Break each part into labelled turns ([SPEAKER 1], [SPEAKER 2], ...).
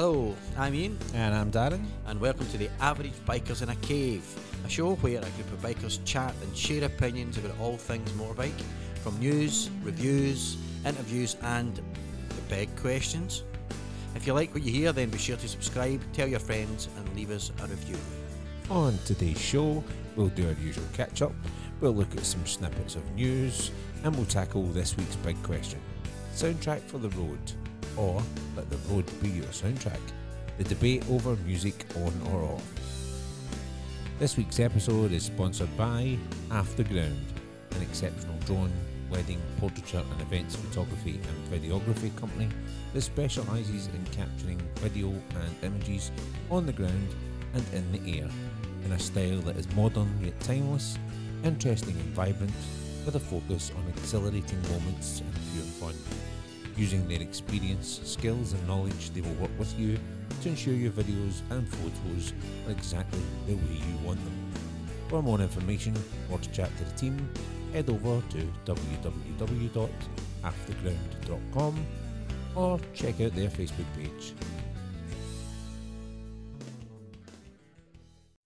[SPEAKER 1] Hello, I'm Ian,
[SPEAKER 2] And I'm Darren.
[SPEAKER 1] and welcome to the Average Bikers in a Cave, a show where a group of bikers chat and share opinions about all things motorbike, from news, reviews, interviews, and the big questions. If you like what you hear, then be sure to subscribe, tell your friends, and leave us a review.
[SPEAKER 2] On today's show, we'll do our usual catch up, we'll look at some snippets of news, and we'll tackle this week's big question soundtrack for the road, or let the road be your soundtrack. The debate over music on or off. This week's episode is sponsored by Half the Ground, an exceptional drone, wedding, portraiture, and events photography and videography company that specialises in capturing video and images on the ground and in the air in a style that is modern yet timeless, interesting and vibrant, with a focus on exhilarating moments and pure fun. Using their experience, skills, and knowledge, they will work with you to ensure your videos and photos are exactly the way you want them. For more information or to chat to the team, head over to www.halftheground.com or check out their Facebook page.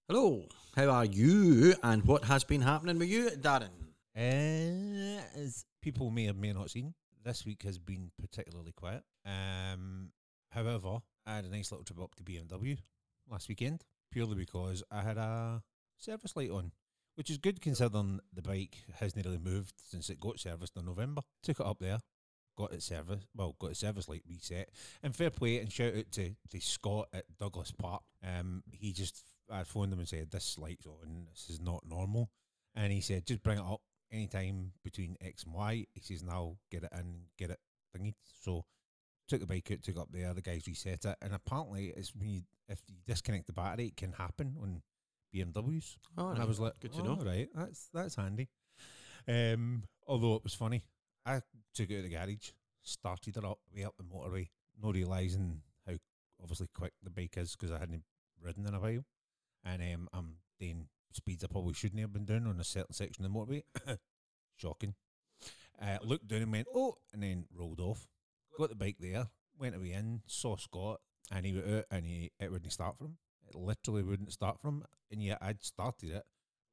[SPEAKER 1] Hello, how are you, and what has been happening with you, Darren?
[SPEAKER 2] Uh, as people may or may not seen, this week has been particularly quiet. Um, however, I had a nice little trip up to BMW last weekend, purely because I had a service light on, which is good considering the bike hasn't really moved since it got serviced in November. Took it up there, got it service, well, got its service light reset, and fair play and shout out to, to Scott at Douglas Park. Um, he just, I phoned him and said, this light's on, this is not normal. And he said, just bring it up anytime between X and Y. He says, now get it in, get it thingy. So took the bike out, took it up there, the guys reset it, and apparently it's when you if you disconnect the battery, it can happen on BMWs.
[SPEAKER 1] Oh,
[SPEAKER 2] and I was like,
[SPEAKER 1] good to
[SPEAKER 2] "Oh,
[SPEAKER 1] know.
[SPEAKER 2] Right, that's that's handy. Um, although it was funny, I took it out of the garage, started it up way up the motorway, not realising how obviously quick the bike is because I hadn't ridden in a while, and um, I'm doing speeds I probably shouldn't have been doing on a certain section of the motorway. Shocking. Uh, looked down and went, oh, and then rolled off. Got the bike there, went away in, saw Scott, and he went out and he it wouldn't start for him. It literally wouldn't start for him. And yet I'd started it,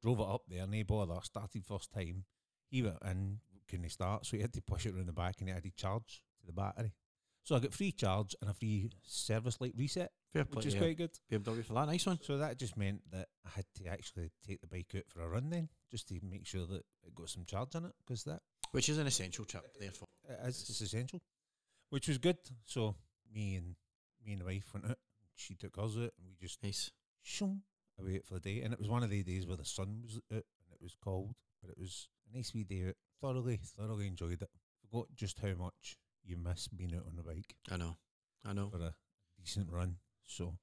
[SPEAKER 2] drove it up there, no bother, started first time. He went in, couldn't start, so he had to push it around the back and he had to charge to the battery. So I got free charge and a free service light reset,
[SPEAKER 1] Fair
[SPEAKER 2] which
[SPEAKER 1] play
[SPEAKER 2] is
[SPEAKER 1] to
[SPEAKER 2] quite good.
[SPEAKER 1] BMW for that. Nice one.
[SPEAKER 2] So that just meant that I had to actually take the bike out for a run then, just to make sure that it got some charge in it, because that
[SPEAKER 1] Which is an essential trip, therefore.
[SPEAKER 2] it is it's essential, which was good. So me and me and the wife went out. She took hers out, and we just
[SPEAKER 1] Nice.
[SPEAKER 2] shoom away out for the day. And it was one of the days where the sun was out and it was cold, but it was a nice wee day out. Thoroughly, thoroughly enjoyed it. Forgot just how much you miss being out on the bike
[SPEAKER 1] I know. I know.
[SPEAKER 2] for a decent run. So,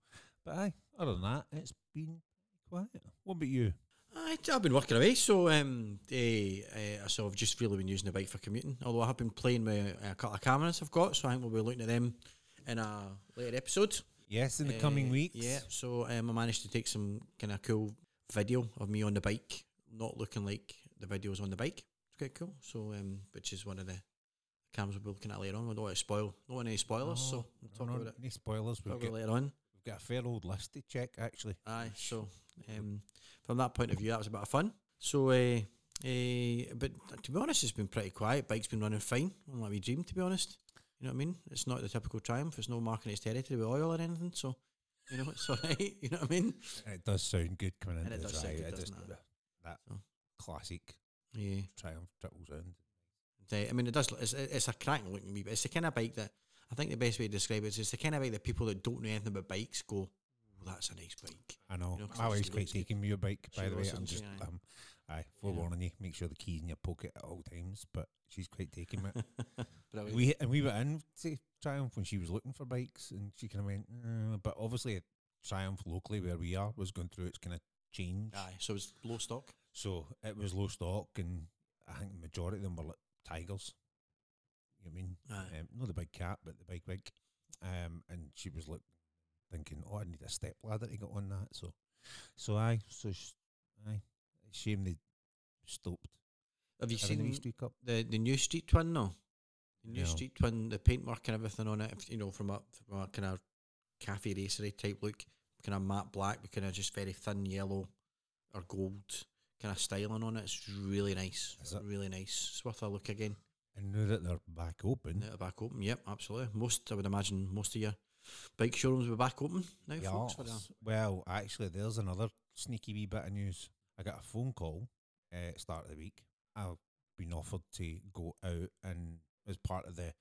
[SPEAKER 2] but aye, other than that, it's been quiet. What about you?
[SPEAKER 1] I, I've been working away, so um, eh, eh, so I've just really been using the bike for commuting. Although I have been playing with a couple of cameras I've got, so I think we'll be looking at them in a later episode.
[SPEAKER 2] Yes, in the
[SPEAKER 1] Eh,
[SPEAKER 2] coming weeks.
[SPEAKER 1] Yeah, so um, I managed to take some kind of cool video of me on the bike, not looking like the videos on the bike. It's quite cool. So, um, which is one of the cameras we'll be looking at later on. We don't want to spoil, don't want any spoilers, so we'll talk
[SPEAKER 2] no,
[SPEAKER 1] about it.
[SPEAKER 2] Any spoilers? We've got,
[SPEAKER 1] later on.
[SPEAKER 2] we've got a fair old list to check, actually.
[SPEAKER 1] Aye, so um, from that point of view, that was a bit of fun. So, uh, uh, but to be honest, it's been pretty quiet. Bike's been running fine. Not like we dreamed, to be honest. You know what I mean? It's not the typical triumph. It's no marking its territory with oil or anything. So, you know, it's all right. You know what I mean?
[SPEAKER 2] And it does sound good coming
[SPEAKER 1] And
[SPEAKER 2] into
[SPEAKER 1] it
[SPEAKER 2] the
[SPEAKER 1] does sound
[SPEAKER 2] drive.
[SPEAKER 1] good,
[SPEAKER 2] It
[SPEAKER 1] it?
[SPEAKER 2] that
[SPEAKER 1] So.
[SPEAKER 2] classic
[SPEAKER 1] Yeah.
[SPEAKER 2] Triumph triple sound.
[SPEAKER 1] Uh, I mean, it does. It's, it's a cracking looking wee, but it's the kind of bike that I think the best way to describe it is it's the kind of bike that people that don't know anything about bikes go, "Ooh, "That's a nice bike."
[SPEAKER 2] I know.
[SPEAKER 1] You know, it's
[SPEAKER 2] wife's quite taking me a bike, by the way. I'm just,
[SPEAKER 1] Aye.
[SPEAKER 2] um, aye, forewarning you, make sure the key's in your pocket at all times, but she's quite taking it. We and we went in to Triumph when she was looking for bikes, and she kind of went, "Uh," but obviously Triumph locally where we are was going through its kind of change.
[SPEAKER 1] Aye, so it was low stock.
[SPEAKER 2] So it was low stock, and I think the majority of them were like Tigers. You know what I mean?
[SPEAKER 1] Aye.
[SPEAKER 2] Um, not the big cat, but the big big. Um, and she was like thinking, "Oh, I need a step ladder to get on that." So, so aye, so sh- aye, shame they stopped.
[SPEAKER 1] Have you
[SPEAKER 2] having the
[SPEAKER 1] seen
[SPEAKER 2] streak
[SPEAKER 1] the the new Street Twin? No, the new
[SPEAKER 2] No.
[SPEAKER 1] Street Twin, the paintwork and everything on it. If, you know, from a from a kind of cafe racery type look, kind of matte black, with kind of just very thin yellow or gold kind of styling on it. It's really nice.
[SPEAKER 2] Is it?
[SPEAKER 1] Really nice. It's worth a look again.
[SPEAKER 2] And now that they're back open,
[SPEAKER 1] Now they're back open. Yep, absolutely. Most I would imagine most of your bike showrooms will be back open now, folks.
[SPEAKER 2] Yes. Well, actually, there's another sneaky wee bit of news. I got a phone call uh, at start of the week. I've been offered to go out and as part of the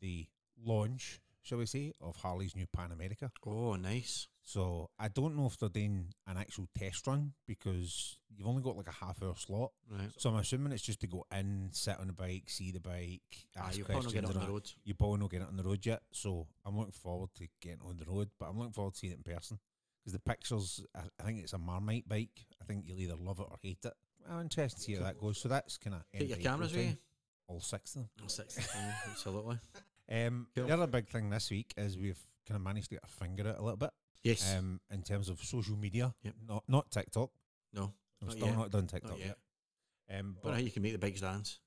[SPEAKER 2] the launch, shall we say, of Harley's new Pan America.
[SPEAKER 1] oh, nice.
[SPEAKER 2] So I don't know if they're doing an actual test run because you've only got like a half hour slot.
[SPEAKER 1] Right.
[SPEAKER 2] So I'm assuming it's just to go in, sit on the bike, see the bike,
[SPEAKER 1] Ah,
[SPEAKER 2] ask
[SPEAKER 1] probably not
[SPEAKER 2] questions.
[SPEAKER 1] get it on the road.
[SPEAKER 2] You probably not getting it on the road yet, so I'm looking forward to getting on the road. But I'm looking forward to seeing it in person because the pictures. I, I think it's a Marmite bike. I think you'll either love it or hate it. I'm interested to see how that goes. So that's kind of
[SPEAKER 1] Take your cameras with you.
[SPEAKER 2] All six of them.
[SPEAKER 1] Oh, six. absolutely.
[SPEAKER 2] Um,
[SPEAKER 1] Cool.
[SPEAKER 2] The other big thing this week is we've kind of managed to get a finger out a little bit
[SPEAKER 1] Yes.
[SPEAKER 2] um, in terms of social media.
[SPEAKER 1] Yep.
[SPEAKER 2] Not not TikTok.
[SPEAKER 1] no.
[SPEAKER 2] I'm
[SPEAKER 1] Not
[SPEAKER 2] still
[SPEAKER 1] yet.
[SPEAKER 2] not done TikTok
[SPEAKER 1] Not
[SPEAKER 2] yet.
[SPEAKER 1] yet.
[SPEAKER 2] Um,
[SPEAKER 1] But how you can make the bikes dance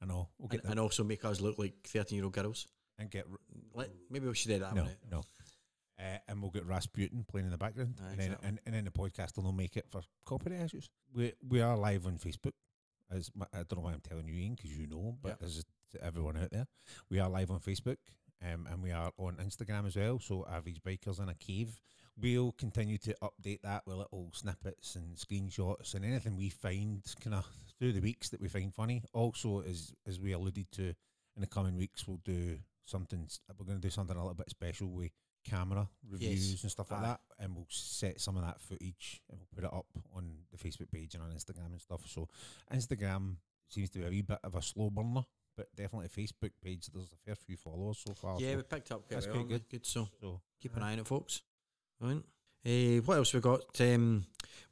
[SPEAKER 2] I know we'll get
[SPEAKER 1] and, and also make us look like thirteen-year-old girls.
[SPEAKER 2] and get r-
[SPEAKER 1] Let, maybe we should do that
[SPEAKER 2] no no. Uh, and we'll get Rasputin playing in the background,
[SPEAKER 1] Aye,
[SPEAKER 2] and, then, and, and then the podcast will not make it for copyright issues. We we are live on Facebook. As my, I don't know why I'm telling you, Ian, because you know, but
[SPEAKER 1] Yep.
[SPEAKER 2] as to everyone out there, we are live on Facebook, um, and we are on Instagram as well. So average bikers in a cave. We'll continue to update that with little snippets and screenshots and anything we find kind of through the weeks that we find funny. Also, as as we alluded to in the coming weeks, we'll do something. We're going to do something a little bit special with camera reviews and stuff like that, and we'll set some of that footage and we'll put it up on the Facebook page and on Instagram and stuff. So Instagram seems to be a wee bit of a slow burner, but definitely Facebook page. There's a fair few followers so far.
[SPEAKER 1] Yeah,
[SPEAKER 2] so,
[SPEAKER 1] we picked up quite
[SPEAKER 2] That's
[SPEAKER 1] well.
[SPEAKER 2] quite good.
[SPEAKER 1] Good. So
[SPEAKER 2] so
[SPEAKER 1] keep an eye on it, folks. Right. Uh, what else we got? Um,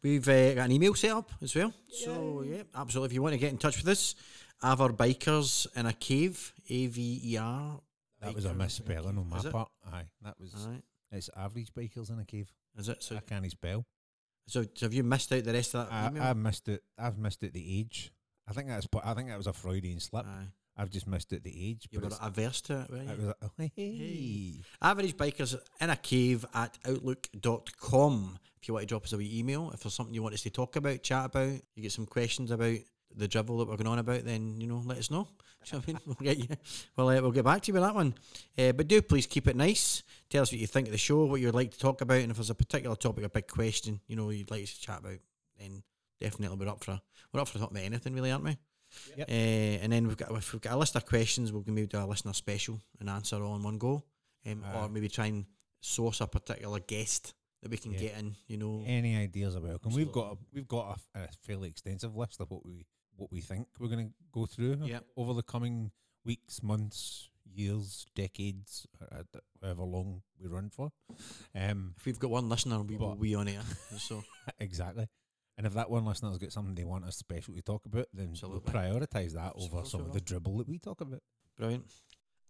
[SPEAKER 1] we've uh, got an email set up as well. So yeah, absolutely. If you want to get in touch with us, Aver Bikers in a Cave, A V E R.
[SPEAKER 2] That was a misspelling on my
[SPEAKER 1] Cave. Is it?
[SPEAKER 2] part. Aye, that was.
[SPEAKER 1] All right.
[SPEAKER 2] It's average bikers in a cave.
[SPEAKER 1] Is it? So,
[SPEAKER 2] I can't spell.
[SPEAKER 1] so, so have you missed out the rest of that
[SPEAKER 2] I,
[SPEAKER 1] email?
[SPEAKER 2] I missed it. I've missed it. The age. I think that's. I think that was a Freudian slip.
[SPEAKER 1] Aye.
[SPEAKER 2] I've just missed it. The age.
[SPEAKER 1] You were averse to it, were you?
[SPEAKER 2] was. A, oh, hey.
[SPEAKER 1] Average Bikers in a Cave at outlook.com. If you want to drop us a wee email, if there's something you want us to talk about, chat about, you get some questions about the drivel that we're going on about, then, you know, let us know. You know I mean? We'll get you. Well, uh, we'll get back to you with that one. Uh, but do please keep it nice. Tell us what you think of the show, what you'd like to talk about, and if there's a particular topic, a big question, you know, you'd like us to chat about, then definitely we're up for we're up for talking about anything, really, aren't we?
[SPEAKER 2] Yep.
[SPEAKER 1] Uh, and then we've got if we've got a list of questions, we'll maybe do a listener special and answer all in one go, um, or maybe try and source a particular guest that we can
[SPEAKER 2] Yeah.
[SPEAKER 1] get in. You know,
[SPEAKER 2] Any ideas are welcome. We've got a, we've got a, a fairly extensive list of what we what we think we're going to go through
[SPEAKER 1] Yep.
[SPEAKER 2] over the coming weeks, months, years, decades, or, uh, however long we run for. Um,
[SPEAKER 1] if we've got one listener, we will be on air. So
[SPEAKER 2] exactly. And if that one listener's got something they want us special to talk about, then
[SPEAKER 1] Absolutely.
[SPEAKER 2] we'll prioritise that over some of the dribble that we talk about.
[SPEAKER 1] brilliant.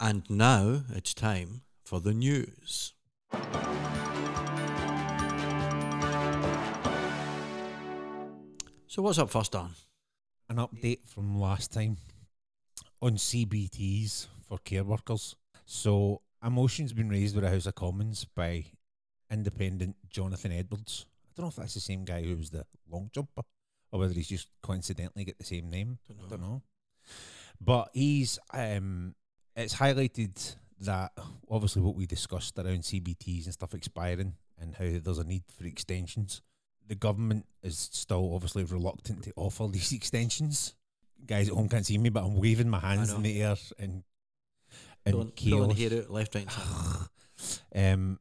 [SPEAKER 1] And now it's time for the news. So what's up first, Dan?
[SPEAKER 2] An update from last time on CBTs for care workers. So, a motion's been raised with the House of Commons by independent Jonathan Edwards. I don't know if that's the same guy who was the long jumper or whether he's just coincidentally got the same name.
[SPEAKER 1] Don't
[SPEAKER 2] I don't know. But he's um it's highlighted that obviously what we discussed around CBTs and stuff expiring and how there's a need for extensions. The government is still obviously reluctant to offer these extensions. Guys at home can't see me, but I'm waving my hands in the air and and
[SPEAKER 1] pulling
[SPEAKER 2] chaos.
[SPEAKER 1] hair out left, right, and
[SPEAKER 2] um,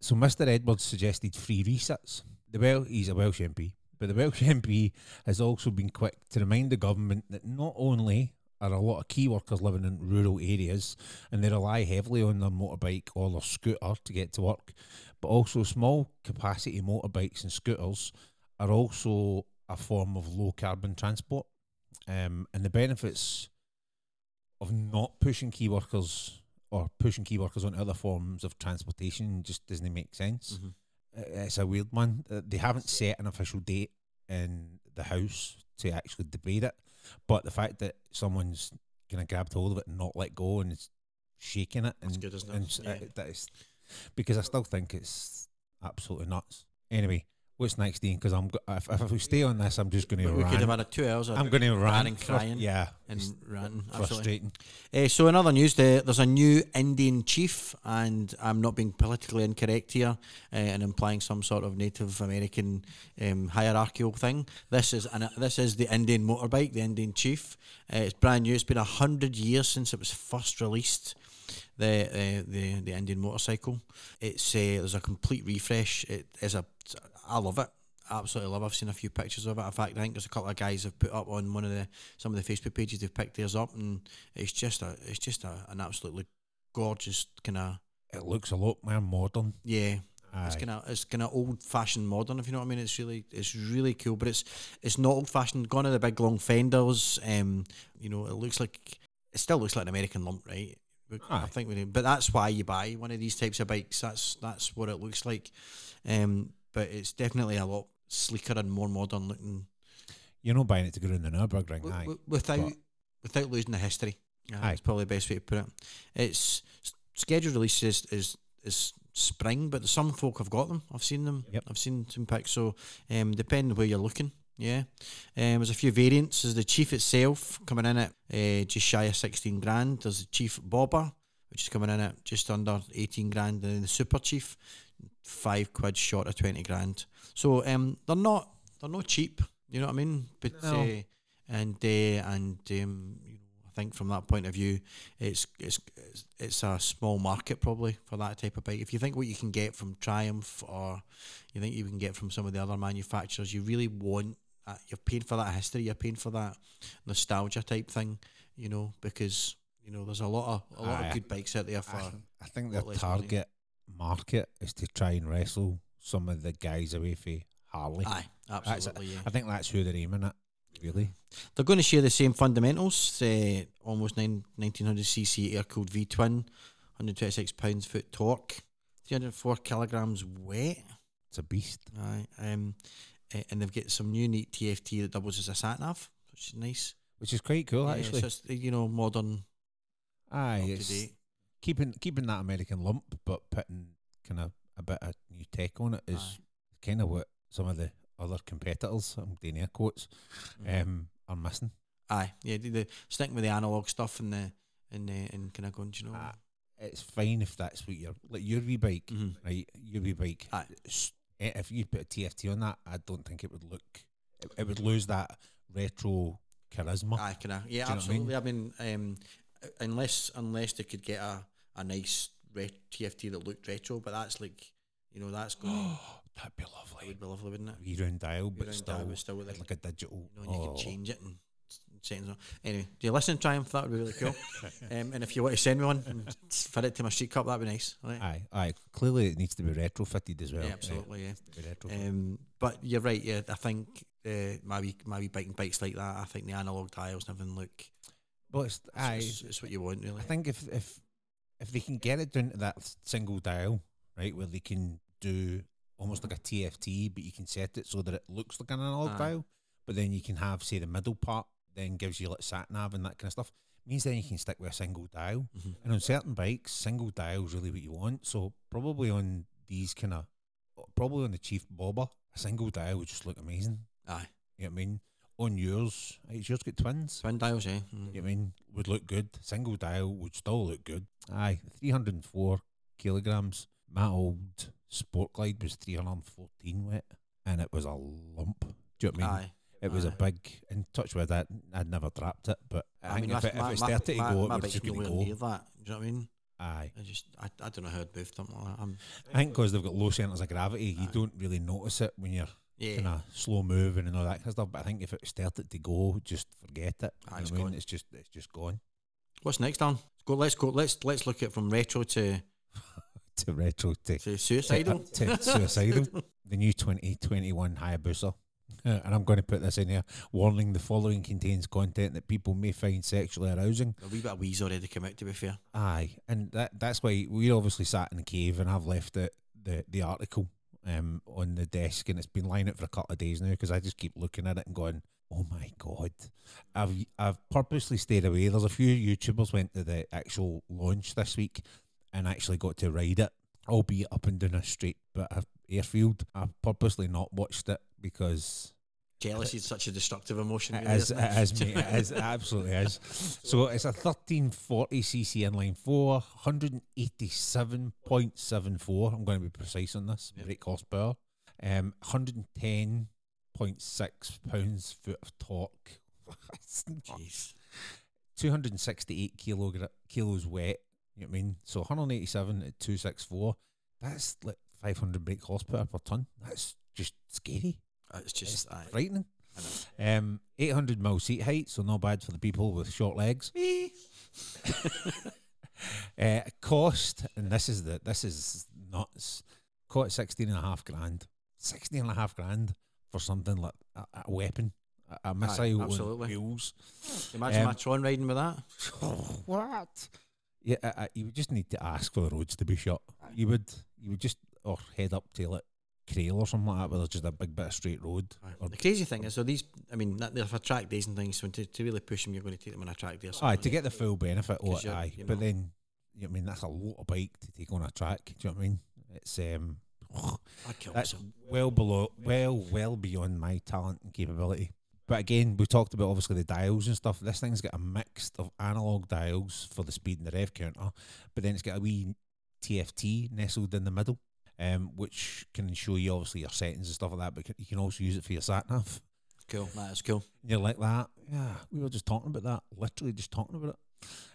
[SPEAKER 2] so Mr. Edwards suggested free resets. The well, he's a Welsh MP, but the Welsh MP has also been quick to remind the government that not only are a lot of key workers living in rural areas and they rely heavily on their motorbike or their scooter to get to work, but also small capacity motorbikes and scooters are also a form of low carbon transport. Um, and the benefits of not pushing key workers or pushing key workers onto other forms of transportation just doesn't make sense.
[SPEAKER 1] Mhm.
[SPEAKER 2] It's a weird one. They haven't set an official date in the House to actually debate it, but the fact that someone's kind of grabbed hold of it and not let go and is shaking it and,
[SPEAKER 1] good, it?
[SPEAKER 2] and
[SPEAKER 1] Yeah.
[SPEAKER 2] uh, that is because I still think it's absolutely nuts. Anyway, what's next, Dean? Because I'm if, if we stay on this, I'm just going to
[SPEAKER 1] we could have had a two hours
[SPEAKER 2] I'm going to rant.
[SPEAKER 1] and crying
[SPEAKER 2] yeah,
[SPEAKER 1] and ranting. Absolutely.
[SPEAKER 2] frustrating.
[SPEAKER 1] Uh, so in other news, there, there's a new Indian chief, and I'm not being politically incorrect here uh, and implying some sort of Native American um, hierarchical thing. This is an, this is the Indian motorbike, the Indian chief. Uh, it's brand new. It's been a hundred years since it was first released. The uh, the the Indian motorcycle. It's uh, there's a complete refresh. It is a I love it. Absolutely love. I've seen a few pictures of it. In fact, I think there's a couple of guys have put up on one of the some of the Facebook pages. They've picked theirs up, and it's just a it's just a, an absolutely gorgeous kind of
[SPEAKER 2] It looks a lot more modern.
[SPEAKER 1] yeah. It's kind of it's kind of old fashioned modern, if you know what I mean. It's really it's really cool, but it's it's not old fashioned. Gone are the big long fenders. Um, you know, it looks like it still looks like an American lump, right? We- I think we do, but that's why you buy one of these types of bikes. That's that's what it looks like. Um, but it's definitely a lot sleeker and more modern looking
[SPEAKER 2] You're not buying it to go in the Nurburgring,
[SPEAKER 1] w- without without losing the history.
[SPEAKER 2] Aye.
[SPEAKER 1] That's probably the best way to put it. It's scheduled release is, is is spring, but some folk have got them. I've seen them.
[SPEAKER 2] Yep.
[SPEAKER 1] I've seen some pics. So um, depending where you're looking. Yeah, um, there's a few variants. There's the Chief itself coming in at uh, just shy of sixteen grand. There's the Chief Bobber, which is coming in at just under eighteen grand, and then the Super Chief, five quid short of twenty grand. So um, they're not they're not cheap. You know what I mean? But
[SPEAKER 2] No.
[SPEAKER 1] uh, and uh, and um, you know, I think from that point of view, it's it's it's- it's a small market probably for that type of bike. If you think what you can get from Triumph or you think you can get from some of the other manufacturers, you really want uh, you're paying for that history. You're paying for that nostalgia type thing. You know because you know there's a lot of a lot
[SPEAKER 2] Aye.
[SPEAKER 1] of good bikes out there for.
[SPEAKER 2] I, I think their
[SPEAKER 1] lot less money.
[SPEAKER 2] target market is to try and wrestle some of the guys away from Harley.
[SPEAKER 1] Aye, absolutely. yeah.
[SPEAKER 2] I think that's who they're aiming at, really.
[SPEAKER 1] They're going to share the same fundamentals. Uh, almost nine, 1900cc air cooled V twin, 126 pounds foot torque, 304 kilograms weight.
[SPEAKER 2] It's a beast.
[SPEAKER 1] Aye, um, and they've got some new neat TFT that doubles as a sat nav, which is nice.
[SPEAKER 2] Which is quite cool,
[SPEAKER 1] Yeah,
[SPEAKER 2] actually.
[SPEAKER 1] it's, uh, you know, modern,
[SPEAKER 2] Aye, it's. Keeping keeping that American lump, but putting kind of a bit of new tech on it is kind of what some of the other competitors, I'm doing air quotes,
[SPEAKER 1] Mhm.
[SPEAKER 2] um, are missing.
[SPEAKER 1] Aye, yeah, the, the sticking with the analog stuff and the and the and kind of going, you know.
[SPEAKER 2] Ah, It's fine if that's what you're like your wee bike,
[SPEAKER 1] Mhm.
[SPEAKER 2] right? Your wee bike.
[SPEAKER 1] Aye.
[SPEAKER 2] eh, If you put a TFT on that, I don't think it would look. It, it would lose that retro charisma.
[SPEAKER 1] Aye, kind of. Yeah,
[SPEAKER 2] Do you know what I
[SPEAKER 1] absolutely. I mean, um, uh, unless unless they could get a, a nice ret- TFT that looked retro, but that's like, you know, that's going.
[SPEAKER 2] That'd be lovely.
[SPEAKER 1] would be lovely, wouldn't it?
[SPEAKER 2] Round dial, but
[SPEAKER 1] round
[SPEAKER 2] still,
[SPEAKER 1] dial, but still with
[SPEAKER 2] like a digital.
[SPEAKER 1] You know, and you
[SPEAKER 2] oh.
[SPEAKER 1] can change it and settings on. Anyway, do you listen to Triumph? That would be really cool. um, and if you want to send me one and fit it to my street cup, that'd be nice. Right?
[SPEAKER 2] Aye, aye. Clearly, it needs to be retrofitted as well.
[SPEAKER 1] yeah, absolutely. Yeah.
[SPEAKER 2] Be.
[SPEAKER 1] Um, but you're right. Yeah, I think uh, my wee, my wee bike and bikes like that. I think the analog dials and everything look.
[SPEAKER 2] but it's,
[SPEAKER 1] It's,
[SPEAKER 2] aye,
[SPEAKER 1] it's, it's what you want, really.
[SPEAKER 2] I think if if if they can get it down to that single dial, right, where they can do almost like a TFT, but you can set it so that it looks like an analog
[SPEAKER 1] Aye.
[SPEAKER 2] dial, but then you can have say the middle part, then gives you like sat nav and that kind of stuff. Means then you can stick with a single dial,
[SPEAKER 1] Mhm.
[SPEAKER 2] and on certain bikes, single dial is really what you want. So probably on these kind of, probably on the Chief Bobber, a single dial would just look amazing.
[SPEAKER 1] Aye,
[SPEAKER 2] You know what I mean? On yours, has yours got twins?
[SPEAKER 1] twin dials. Yeah. Mm.
[SPEAKER 2] You know I mean would look good. Single dial would still look good. Aye, three hundred and four kilograms. My old Sport Glide was three hundred and fourteen weight, and it was a lump. Do you know what I mean?
[SPEAKER 1] Aye.
[SPEAKER 2] it was a big. In touch with that, I'd never dropped it, but I, think
[SPEAKER 1] mean,
[SPEAKER 2] if,
[SPEAKER 1] my-
[SPEAKER 2] it, if
[SPEAKER 1] my-
[SPEAKER 2] it
[SPEAKER 1] my-
[SPEAKER 2] to go,
[SPEAKER 1] my
[SPEAKER 2] it was just going to go.
[SPEAKER 1] near that. Do you know what I mean?
[SPEAKER 2] Aye,
[SPEAKER 1] I just, I, I don't know how it moved something like that. I'm,
[SPEAKER 2] I think because they've got low centres of gravity, you don't really notice it when you're
[SPEAKER 1] yeah.
[SPEAKER 2] kind of slow moving and all that kind of stuff. But I think if it started to go, just forget it.
[SPEAKER 1] Aye, it's
[SPEAKER 2] I mean?
[SPEAKER 1] gone.
[SPEAKER 2] It's just, it's just gone
[SPEAKER 1] What's next, Dan? Let's go. Let's go. Let's let's look at from retro to
[SPEAKER 2] to retro to
[SPEAKER 1] to suicidal.
[SPEAKER 2] to, to suicidal. the new 2021 Hayabusa. Uh, and I'm going to put this in here. Warning: the following contains content that people may find sexually arousing.
[SPEAKER 1] A wee bit of wheeze already come out. To be fair,
[SPEAKER 2] Aye, and that that's why we obviously sat in the cave, and I've left it the the article um on the desk, and it's been lying out for a couple of days now because I just keep looking at it and going, "Oh my god!" I've I've purposely stayed away. There's a few YouTubers went to the actual launch this week and actually got to ride it albeit up and down a bit of airfield. I've purposely not watched it because
[SPEAKER 1] Jealousy is such a destructive emotion.
[SPEAKER 2] It
[SPEAKER 1] really,
[SPEAKER 2] is, it is, mate, it is, absolutely is. So it's a 1340cc inline four, 187.74. I'm going to be precise on this.
[SPEAKER 1] Yep.
[SPEAKER 2] Brake horsepower. Um, 110.6 pounds foot of torque.
[SPEAKER 1] Jeez.
[SPEAKER 2] 268 kilogra- kilos wet. You know what I mean? So 187 at 264. That's like 500 brake horsepower per ton. That's just scary.
[SPEAKER 1] It's just aye.
[SPEAKER 2] Frightening.
[SPEAKER 1] I.
[SPEAKER 2] Um, 800 mil seat height, so not bad for the people with short legs. uh, cost, and this is the this is nuts. Caught 16 and a half grand. 16 and a half grand for something like a, a weapon, a, a missile
[SPEAKER 1] absolutely.
[SPEAKER 2] on wheels.
[SPEAKER 1] Imagine
[SPEAKER 2] Um,
[SPEAKER 1] my Tron riding with that.
[SPEAKER 2] what? Yeah, uh, uh, you would just need to ask for the roads to be shut. You would, you would just or head up tail like Crail or something like that, where there's just a big bit of straight road.
[SPEAKER 1] The crazy thing is, so these, I mean, that- they're for track days and things. So to, to really push them, you're going to take them on a track day or something.
[SPEAKER 2] aye, to get the full benefit of
[SPEAKER 1] 'Cause
[SPEAKER 2] it,
[SPEAKER 1] you're-
[SPEAKER 2] aye. But then, you know, I mean, that's a lot of bike to take on a track. Do you know what I mean? It's um, that's
[SPEAKER 1] myself.
[SPEAKER 2] well below, well, well beyond my talent and capability. But again, we talked about obviously the dials and stuff. This thing's got a mix of analog dials for the speed and the rev counter, but then it's got a wee TFT nestled in the middle, um, which can show you obviously your settings and stuff like that. But you can also use it for your sat nav.
[SPEAKER 1] Cool. That is cool.
[SPEAKER 2] You're like that. Yeah, we were just talking about that. Literally just talking about it.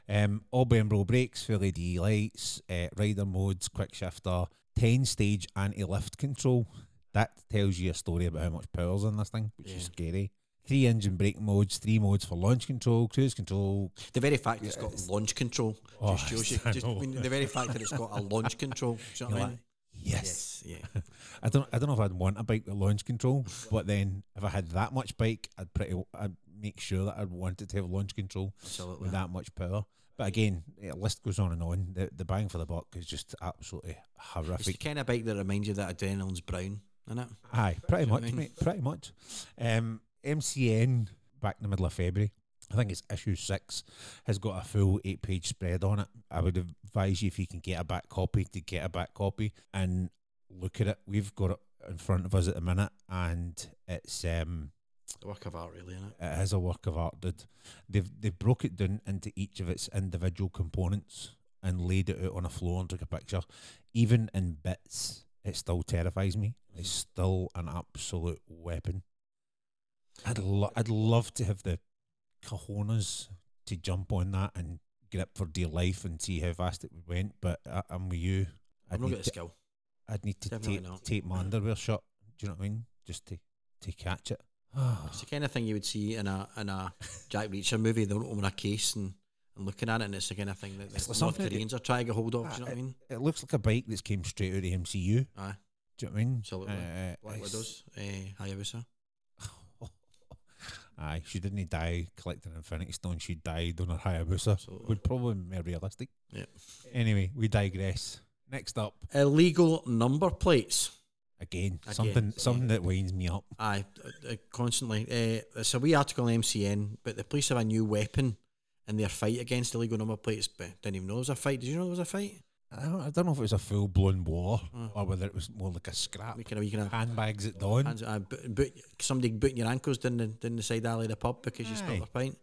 [SPEAKER 2] Um, all Brembo brakes, full LED lights, uh, rider modes, quick shifter, 10 stage anti lift control. That tells you a story about how much power's in this thing, which is scary. Three engine brake modes, three modes for launch control, cruise control.
[SPEAKER 1] The very fact it's got launch control
[SPEAKER 2] Oh,
[SPEAKER 1] just shows you. Just, I mean, the very fact that it's got a launch control. You know what I
[SPEAKER 2] like? Yes.
[SPEAKER 1] Yes. Yeah.
[SPEAKER 2] I don't. I don't know if I'd want a bike with launch control, but then if I had that much bike, I'd pretty. I'd make sure that I'd want it to have launch control.
[SPEAKER 1] Absolutely.
[SPEAKER 2] with that much power. But again, the list goes on and on. The the bang for the buck is just absolutely horrific.
[SPEAKER 1] It's the kind of bike that reminds you that adrenaline's brown, isn't it?
[SPEAKER 2] Aye, pretty
[SPEAKER 1] Do you know
[SPEAKER 2] much,
[SPEAKER 1] I mean?
[SPEAKER 2] mate. Pretty much. Um, MCN back in the middle of February. I think it's issue six has got a full eight page spread on it. I would advise you if you can get a back copy to get a back copy and look at it. We've got it in front of us at the minute, and it's um
[SPEAKER 1] The work of art, really, isn't it?
[SPEAKER 2] it is a work of art, dude. They've they've broke it down into each of its individual components and laid it out on a floor and took a picture. Even in bits, it still terrifies me. It's still an absolute weapon. I'd lo- I'd love to have the cojones to jump on that and grip for dear life and see how fast it went. But I, I'm with you.
[SPEAKER 1] I've
[SPEAKER 2] I'd
[SPEAKER 1] not
[SPEAKER 2] need
[SPEAKER 1] got
[SPEAKER 2] to,
[SPEAKER 1] skill.
[SPEAKER 2] I'd need to
[SPEAKER 1] Definitely
[SPEAKER 2] take,
[SPEAKER 1] not.
[SPEAKER 2] take my underwear shut. Do you know what I mean? Just to to catch it.
[SPEAKER 1] It's the kind of thing you would see in a in a Jack Reacher movie. They'll open a case and, and looking at it, and it's the kind of thing that the North Koreans are trying to get hold of. Do you know what I mean?
[SPEAKER 2] it looks like a bike that's came straight out of the MCU.
[SPEAKER 1] Aye,
[SPEAKER 2] Do you know what I mean?
[SPEAKER 1] Absolutely.
[SPEAKER 2] Uh,
[SPEAKER 1] Black Widows, uh, Hayabusa.
[SPEAKER 2] Aye, she didn't die collecting Infinity Stone. She died on her Hayabusa.
[SPEAKER 1] Absolutely.
[SPEAKER 2] Would probably be more realistic.
[SPEAKER 1] Yep.
[SPEAKER 2] Anyway, we digress. Next up,
[SPEAKER 1] Illegal number plates.
[SPEAKER 2] again,
[SPEAKER 1] Again,
[SPEAKER 2] something
[SPEAKER 1] yeah.
[SPEAKER 2] something that winds me up.
[SPEAKER 1] Aye, uh, uh, constantly. Uh, it's a wee article on MCN, but the police have a new weapon in their fight against illegal number plates. But didn't even know there was a fight. Did you know there was a fight?
[SPEAKER 2] I don't, I don't know if it was a full blown war
[SPEAKER 1] Mm.
[SPEAKER 2] or whether it was more like a scrap.
[SPEAKER 1] We kind of, we kind of
[SPEAKER 2] Handbags at dawn.
[SPEAKER 1] hands, uh, boot, boot, somebody booting your ankles down the, down the side alley of the pub because you spilled a pint.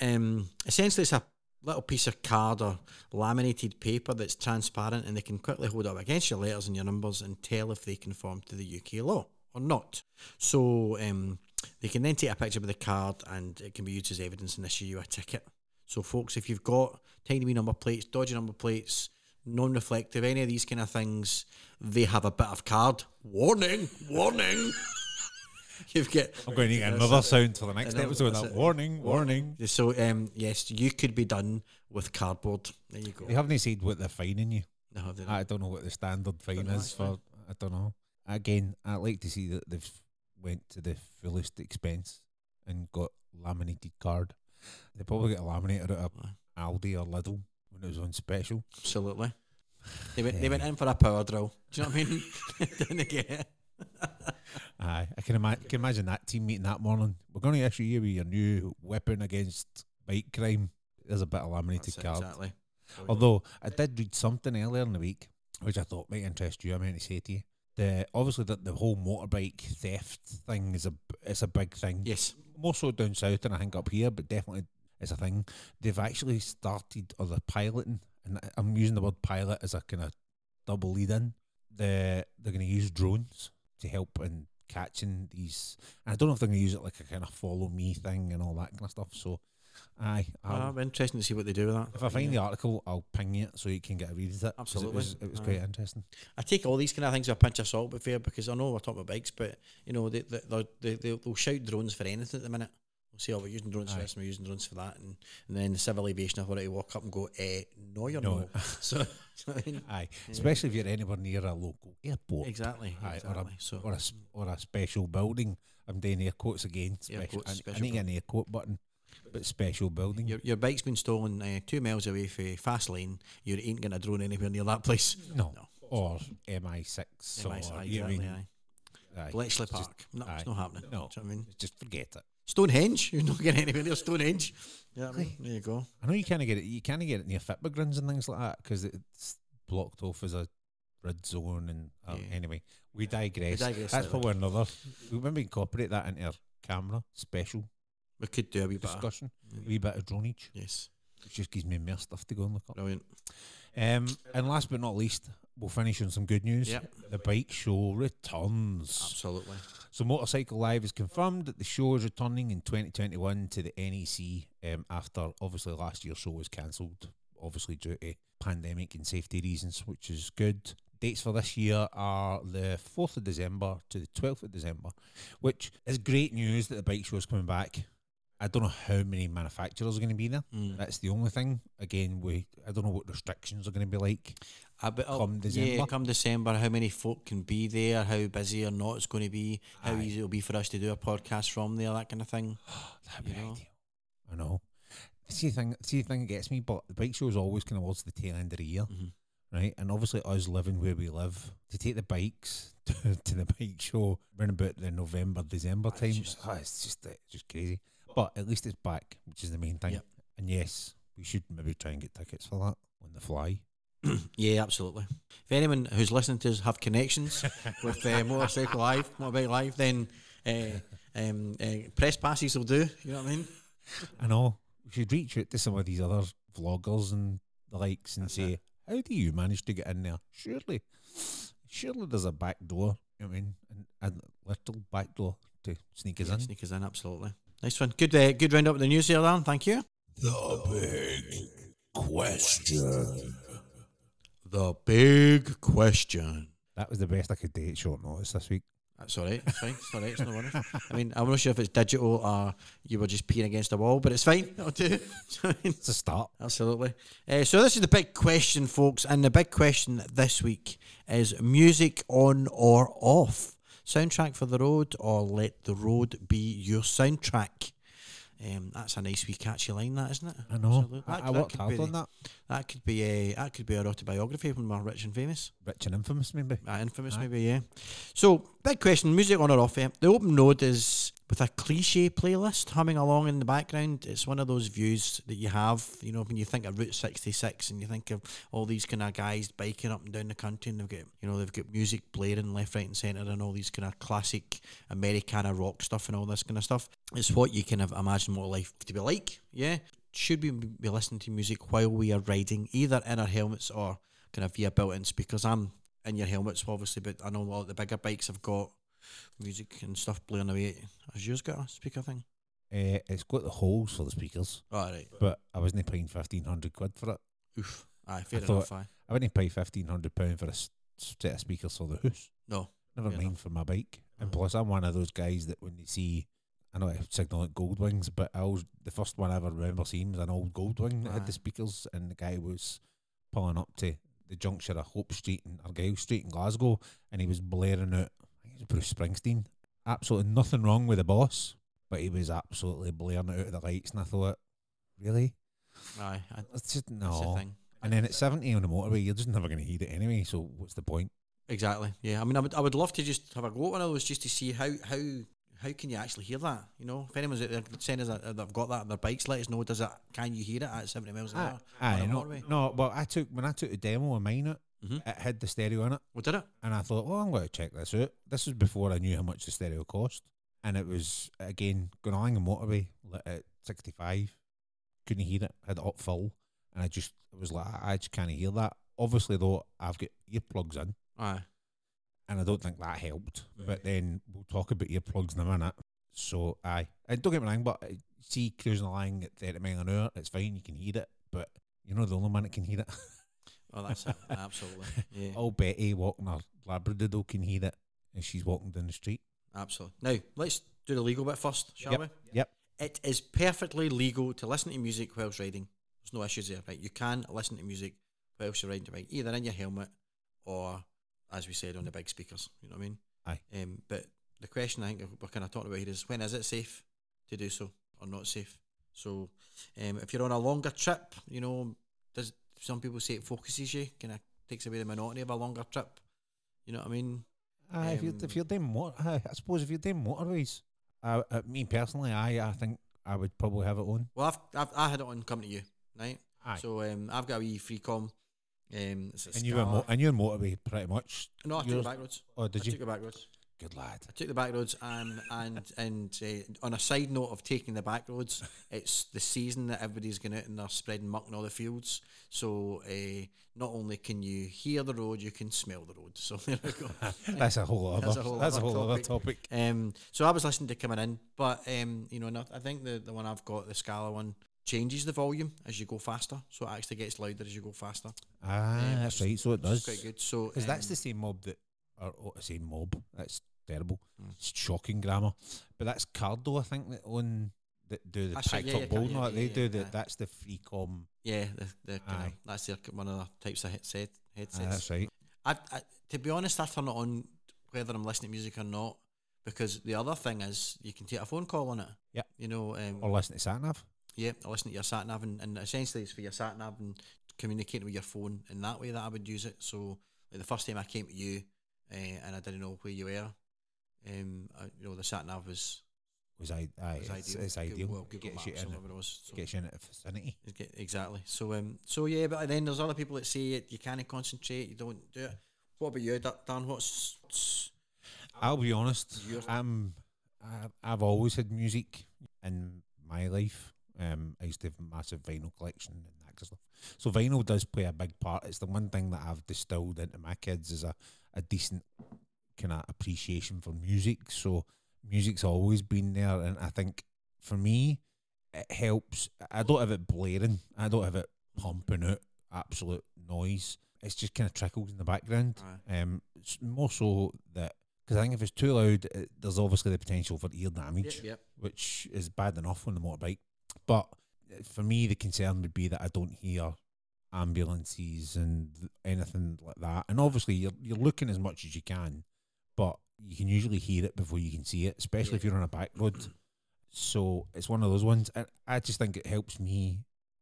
[SPEAKER 1] Um, essentially, it's a little piece of card or laminated paper that's transparent and they can quickly hold up against your letters and your numbers and tell if they conform to the UK law or not. So um, they can then take a picture of the card and it can be used as evidence and issue you a ticket. So, folks, if you've got tiny wee number plates, dodgy number plates, non reflective, any of these kind of things, they have a bit of card. Warning, warning. You've got
[SPEAKER 2] I'm going to need
[SPEAKER 1] That's
[SPEAKER 2] another sound for the next
[SPEAKER 1] I
[SPEAKER 2] episode. That
[SPEAKER 1] it.
[SPEAKER 2] warning, warning.
[SPEAKER 1] So, um, yes, you could be done with cardboard. There you go.
[SPEAKER 2] They haven't said what they're fining you.
[SPEAKER 1] No, they don't.
[SPEAKER 2] I don't know what the standard fine
[SPEAKER 1] know,
[SPEAKER 2] is for. I don't know. Again, I'd like to see that they've went to the fullest expense and got laminated card. They probably get a laminator at a Aldi or Lidl when it was on special.
[SPEAKER 1] Absolutely. They went, they went in for a power drill. Do you know what I mean? Didn't get it?
[SPEAKER 2] Aye, I can, ima- can imagine that team meeting that morning. We're going to issue you with your new weapon against bike crime. There's a bit of laminated
[SPEAKER 1] That's it,
[SPEAKER 2] card.
[SPEAKER 1] exactly.
[SPEAKER 2] Although I did read something earlier in the week which I thought might interest you. I meant to say to you. The obviously the, the whole motorbike theft thing is a it's a big thing.
[SPEAKER 1] Yes.
[SPEAKER 2] More so down south than I think up here, but definitely it's a thing. They've actually started or they're piloting, and I'm using the word pilot as a kind of double lead in. The they're going to use drones to help in catching these. And I don't know if they're going to use it like a kind of follow me thing and all that kind of stuff. So, aye, i am
[SPEAKER 1] Uh, interesting to see what they do with that.
[SPEAKER 2] if I find
[SPEAKER 1] Yeah.
[SPEAKER 2] the article, I'll ping you so you can get a read of it.
[SPEAKER 1] Absolutely.
[SPEAKER 2] it was, it was quite interesting.
[SPEAKER 1] I take all these kind of things with a pinch of salt, but fair because I know we're talking about bikes, but you know they they they they they'll, they'll shout drones for anything at the minute. We'll say, "Oh, we're using drones for this, and we're using drones for that," and, and then the civil aviation authority walk up and go, "Eh, no, you're
[SPEAKER 2] No.
[SPEAKER 1] not." So, so I mean,
[SPEAKER 2] Aye, especially if you're anywhere near a local airport.
[SPEAKER 1] exactly,
[SPEAKER 2] Aye, or a-
[SPEAKER 1] so
[SPEAKER 2] or a or a special building. I'm doing air quotes again.
[SPEAKER 1] Air
[SPEAKER 2] Special.
[SPEAKER 1] quotes,
[SPEAKER 2] I, I need an air quote button, but special building.
[SPEAKER 1] your your bike's been stolen uh, two miles away from Faslane. You ain't getting a drone anywhere near that place.
[SPEAKER 2] no.
[SPEAKER 1] No.
[SPEAKER 2] or MI6 or
[SPEAKER 1] Nice, aye,
[SPEAKER 2] you know I
[SPEAKER 1] exactly,
[SPEAKER 2] mean?
[SPEAKER 1] aye.
[SPEAKER 2] Aye,
[SPEAKER 1] Bletchley
[SPEAKER 2] just-
[SPEAKER 1] Park. no,
[SPEAKER 2] aye.
[SPEAKER 1] it's not happening.
[SPEAKER 2] No.
[SPEAKER 1] Do you know what I mean?
[SPEAKER 2] Just forget it.
[SPEAKER 1] Stonehenge. You're not getting anywhere near Stonehenge. Yeah, I mean, there you go.
[SPEAKER 2] I know you kind of get it. You kind of get it near Fitbogrins and things like that because it's blocked off as a red zone. And uh,
[SPEAKER 1] Yeah.
[SPEAKER 2] anyway, we digress.
[SPEAKER 1] digress
[SPEAKER 2] That's probably another. We maybe incorporate that into our camera special
[SPEAKER 1] We could do a wee bit. of-
[SPEAKER 2] discussion. A wee bit of droneage,
[SPEAKER 1] Yes,
[SPEAKER 2] which just gives me more stuff to go and look up.
[SPEAKER 1] brilliant.
[SPEAKER 2] Um, and last but not least, we'll finish on some good news.
[SPEAKER 1] Yep.
[SPEAKER 2] The bike show returns.
[SPEAKER 1] Absolutely.
[SPEAKER 2] So Motorcycle Live has confirmed that the show is returning in 2021 to the NEC um, after obviously last year's show was cancelled, obviously due to pandemic and safety reasons, which is good. Dates for this year are the 4th of December to the 12th of December, which is great news that the bike show is coming back. I don't know how many manufacturers are going to be there.
[SPEAKER 1] Mm.
[SPEAKER 2] That's the only thing. Again, we I don't know what restrictions are going to be like.
[SPEAKER 1] A bit
[SPEAKER 2] Come December.
[SPEAKER 1] Yeah, come December, how many folk can be there, how busy or not it's going to be, how
[SPEAKER 2] Aye.
[SPEAKER 1] easy it'll be for us to do a podcast from there, that kind of thing.
[SPEAKER 2] That'd be
[SPEAKER 1] You know?
[SPEAKER 2] ideal. I know. See the thing. See the thing that gets me, but the bike show is always kind of towards the tail end of the year,
[SPEAKER 1] Mhm.
[SPEAKER 2] right? And obviously, us living where we live, to take the bikes to, to the bike show around about the November, December
[SPEAKER 1] It's
[SPEAKER 2] time,
[SPEAKER 1] just-
[SPEAKER 2] ah, it's just it's just crazy. But at least it's back, which is the main thing.
[SPEAKER 1] Yep.
[SPEAKER 2] And yes, we should maybe try and get tickets for that on the fly.
[SPEAKER 1] Yeah, absolutely. If anyone who's listening to us have connections with uh, Motorcycle Live, Motorbike Live, then uh, um, uh, press passes will do. You know what I mean?
[SPEAKER 2] I know we should reach out to some of these other vloggers and the likes and
[SPEAKER 1] That's
[SPEAKER 2] say, how do you manage to get in there? Surely, surely there's a back door. You know what I mean, and a little back door to sneak us
[SPEAKER 1] Yeah,
[SPEAKER 2] in.
[SPEAKER 1] sneak us in, absolutely. Nice one. Good, uh, good round up with the news here, Dan. Thank you.
[SPEAKER 3] The big question.
[SPEAKER 1] The big question.
[SPEAKER 2] That was the best I could do at short notice this week.
[SPEAKER 1] That's all right. It's fine. It's all right. It's no worries. I mean, I'm not sure if it's digital or you were just peeing against the wall, but it's fine. I'll do.
[SPEAKER 2] It's a start.
[SPEAKER 1] Absolutely. Uh, so this is the big question, folks, and the big question this week is music on or off? Soundtrack for the road, or let the road be your soundtrack? Um, that's a nice wee catchy line, that isn't it?
[SPEAKER 2] I know.
[SPEAKER 1] Absolutely.
[SPEAKER 2] I,
[SPEAKER 1] That-
[SPEAKER 2] I
[SPEAKER 1] that
[SPEAKER 2] worked hard on that.
[SPEAKER 1] That could be a that could be our autobiography when we're rich and famous.
[SPEAKER 2] Rich and infamous, maybe.
[SPEAKER 1] Uh, infamous,
[SPEAKER 2] Aye.
[SPEAKER 1] maybe, yeah. So, big question music on or off? eh? The open road is with a cliche playlist humming along in the background. It's one of those views that you have, you know, when you think of Route 66 and you think of all these kind of guys biking up and down the country and they've got, you know, they've got music blaring left, right, and centre and all these kind of classic Americana rock stuff and all this kind of stuff. It's what you kind of imagine what life to be like, yeah. Should we be listening to music while we are riding, either in our helmets or kind of via built-in speakers? I'm in your helmets, obviously, but I know a lot of the bigger bikes have got music and stuff playing away. Has yours got a speaker thing?
[SPEAKER 2] Uh, it's got the holes for the speakers,
[SPEAKER 1] Oh, right.
[SPEAKER 2] but I wasn't paying fifteen hundred quid for it.
[SPEAKER 1] Oof. Aye, fair
[SPEAKER 2] thought-
[SPEAKER 1] enough. Aye.
[SPEAKER 2] I wouldn't pay fifteen hundred pound for a set of speakers for the house.
[SPEAKER 1] No.
[SPEAKER 2] Never mind for my bike. And
[SPEAKER 1] Uh-huh.
[SPEAKER 2] plus, I'm one of those guys that when they see, I know I signal at Goldwings, but I was the first one I ever remember seeing was an old Goldwing that had the speakers, and the guy was pulling up to the junction of Hope Street and Argyle Street in Glasgow, and he was blaring out. I think it was Bruce Springsteen. Absolutely nothing wrong with the boss, but he was absolutely blaring it out of the lights, and I thought, really?
[SPEAKER 1] I,
[SPEAKER 2] It's just no.
[SPEAKER 1] thing.
[SPEAKER 2] And then at 70 on the motorway, you're just never going to hear it anyway. So what's the point?
[SPEAKER 1] Exactly. Yeah. I mean, I would, I would love to just have a go at one of those just to see how how how can you actually hear that? You know, if anyone's out there saying us that that they've got that on their bikes, let us know. Does it? Can you hear it at seventy miles an hour?
[SPEAKER 2] Aye, no,
[SPEAKER 1] motorway?
[SPEAKER 2] no. Well, I took when I took the demo of mine
[SPEAKER 1] Mhm.
[SPEAKER 2] it had the stereo in it.
[SPEAKER 1] Well, did it?
[SPEAKER 2] And I thought, well, I'm going to check this out. This was before I knew how much the stereo cost. And it was, again, going along a motorway at 65. Couldn't hear it. Had it up full. And I just, it was like, I just can't hear that. Obviously, though, I've got earplugs in.
[SPEAKER 1] Aye.
[SPEAKER 2] And I don't think that helped.
[SPEAKER 1] Right.
[SPEAKER 2] But then we'll talk about earplugs in a minute. So, aye. And don't get me wrong, but uh, see, cruising along at 30 mile an hour, it's fine. You can hear it. But you're not the only man that can hear it.
[SPEAKER 1] Oh, that's it. Absolutely. Yeah.
[SPEAKER 2] All Betty walking her Labradoodle can hear it as she's walking down the street.
[SPEAKER 1] Absolutely. Now, let's do the legal bit first, shall
[SPEAKER 2] Yep.
[SPEAKER 1] we?
[SPEAKER 2] Yep.
[SPEAKER 1] It is perfectly legal to listen to music whilst riding. There's no issues there, right? You can listen to music whilst you're riding bike, either in your helmet or, as we said, on the big speakers. You know what I mean?
[SPEAKER 2] Aye.
[SPEAKER 1] Um, but the question I think we're kind of talking about here is when is it safe to do so or not safe? So, um, if you're on a longer trip, you know, does some people say it focuses you, kind of takes away the monotony of a longer trip. You know what I mean?
[SPEAKER 2] Aye, if you're
[SPEAKER 1] Um,
[SPEAKER 2] if you're doing motor, I suppose if you're doing motorways, I, uh, me personally, I I think I would probably have it on.
[SPEAKER 1] Well, I've, I've I had it on coming to you, right?
[SPEAKER 2] Aye.
[SPEAKER 1] So um, I've got a wee Freecom. Um,
[SPEAKER 2] and you were mo- and you're motorway pretty much.
[SPEAKER 1] no, I took
[SPEAKER 2] yours-
[SPEAKER 1] the back roads.
[SPEAKER 2] Oh, did
[SPEAKER 1] I
[SPEAKER 2] you?
[SPEAKER 1] took the back roads.
[SPEAKER 2] Good lad.
[SPEAKER 1] I took the back roads, and and and uh, on a side note of taking the back roads, it's the season that everybody's going out and they're spreading muck in all the fields. So uh, not only can you hear the road, you can smell the road. So there we go.
[SPEAKER 2] That's a whole other.
[SPEAKER 1] That's a whole
[SPEAKER 2] that's a
[SPEAKER 1] other
[SPEAKER 2] whole other
[SPEAKER 1] topic.
[SPEAKER 2] topic.
[SPEAKER 1] Um, so I was listening to coming in, but um, you know, not, I think the the one I've got, the Scala one, changes the volume as you go faster, so it actually gets louder as you go faster.
[SPEAKER 2] Ah,
[SPEAKER 1] Um,
[SPEAKER 2] that's right. So it does.
[SPEAKER 1] quite good. So
[SPEAKER 2] Because that's
[SPEAKER 1] um,
[SPEAKER 2] the same mob that, or I say mob. That's terrible.
[SPEAKER 1] Mm.
[SPEAKER 2] It's shocking grammar. But that's Cardo, I think, that own that do the packed
[SPEAKER 1] yeah,
[SPEAKER 2] up bowl.
[SPEAKER 1] yeah, yeah,
[SPEAKER 2] they do
[SPEAKER 1] aye.
[SPEAKER 2] that. That's the Freecom.
[SPEAKER 1] yeah, the, the
[SPEAKER 2] Aye.
[SPEAKER 1] that's their, one of the types of headset
[SPEAKER 2] Ah,
[SPEAKER 1] headsets.
[SPEAKER 2] that's right.
[SPEAKER 1] I, I, to be honest, I turn it on whether I'm listening to music or not, because the other thing is you can take a phone call on it.
[SPEAKER 2] Yeah.
[SPEAKER 1] You know, um,
[SPEAKER 2] Or listen to Satnav.
[SPEAKER 1] yeah, I listen to your sat nav, and, and essentially it's for your sat nav and communicating with your phone in that way that I would use it. So, like the first time I came to you, uh, and I didn't know where you were, um, I, you know, the sat nav was,
[SPEAKER 2] Was I? Aye,
[SPEAKER 1] was
[SPEAKER 2] it's,
[SPEAKER 1] ideal.
[SPEAKER 2] it's
[SPEAKER 1] Google-
[SPEAKER 2] ideal.
[SPEAKER 1] Well, Google
[SPEAKER 2] Gets you
[SPEAKER 1] Maps or
[SPEAKER 2] in.
[SPEAKER 1] whatever it was. So.
[SPEAKER 2] Gets you in the vicinity.
[SPEAKER 1] Get- Exactly. So um so yeah, but then there's other people that say it, you can't concentrate, you don't do it. What about you, Dan? What's, what's
[SPEAKER 2] I'll be honest. I'm. I've, I've always had music in my life. Um, I used to have a massive vinyl collection and that kind of stuff. So vinyl does play a big part. It's the one thing that I've distilled into my kids is a, a decent kind of appreciation for music. So music's always been there, and I think for me, it helps. I don't have it blaring. I don't have it pumping out absolute noise. It's just kind of trickles in the background.
[SPEAKER 1] Aye.
[SPEAKER 2] Um, it's more so that because I think if it's too loud, it, there's obviously the potential for ear damage,
[SPEAKER 1] Yep, yep.
[SPEAKER 2] which is bad enough on the motorbike. But for me, the concern would be that I don't hear ambulances and anything like that. And obviously, you're you're looking as much as you can, but you can usually hear it before you can see it, especially if you're on a back road. So it's one of those ones. And I just think it helps me.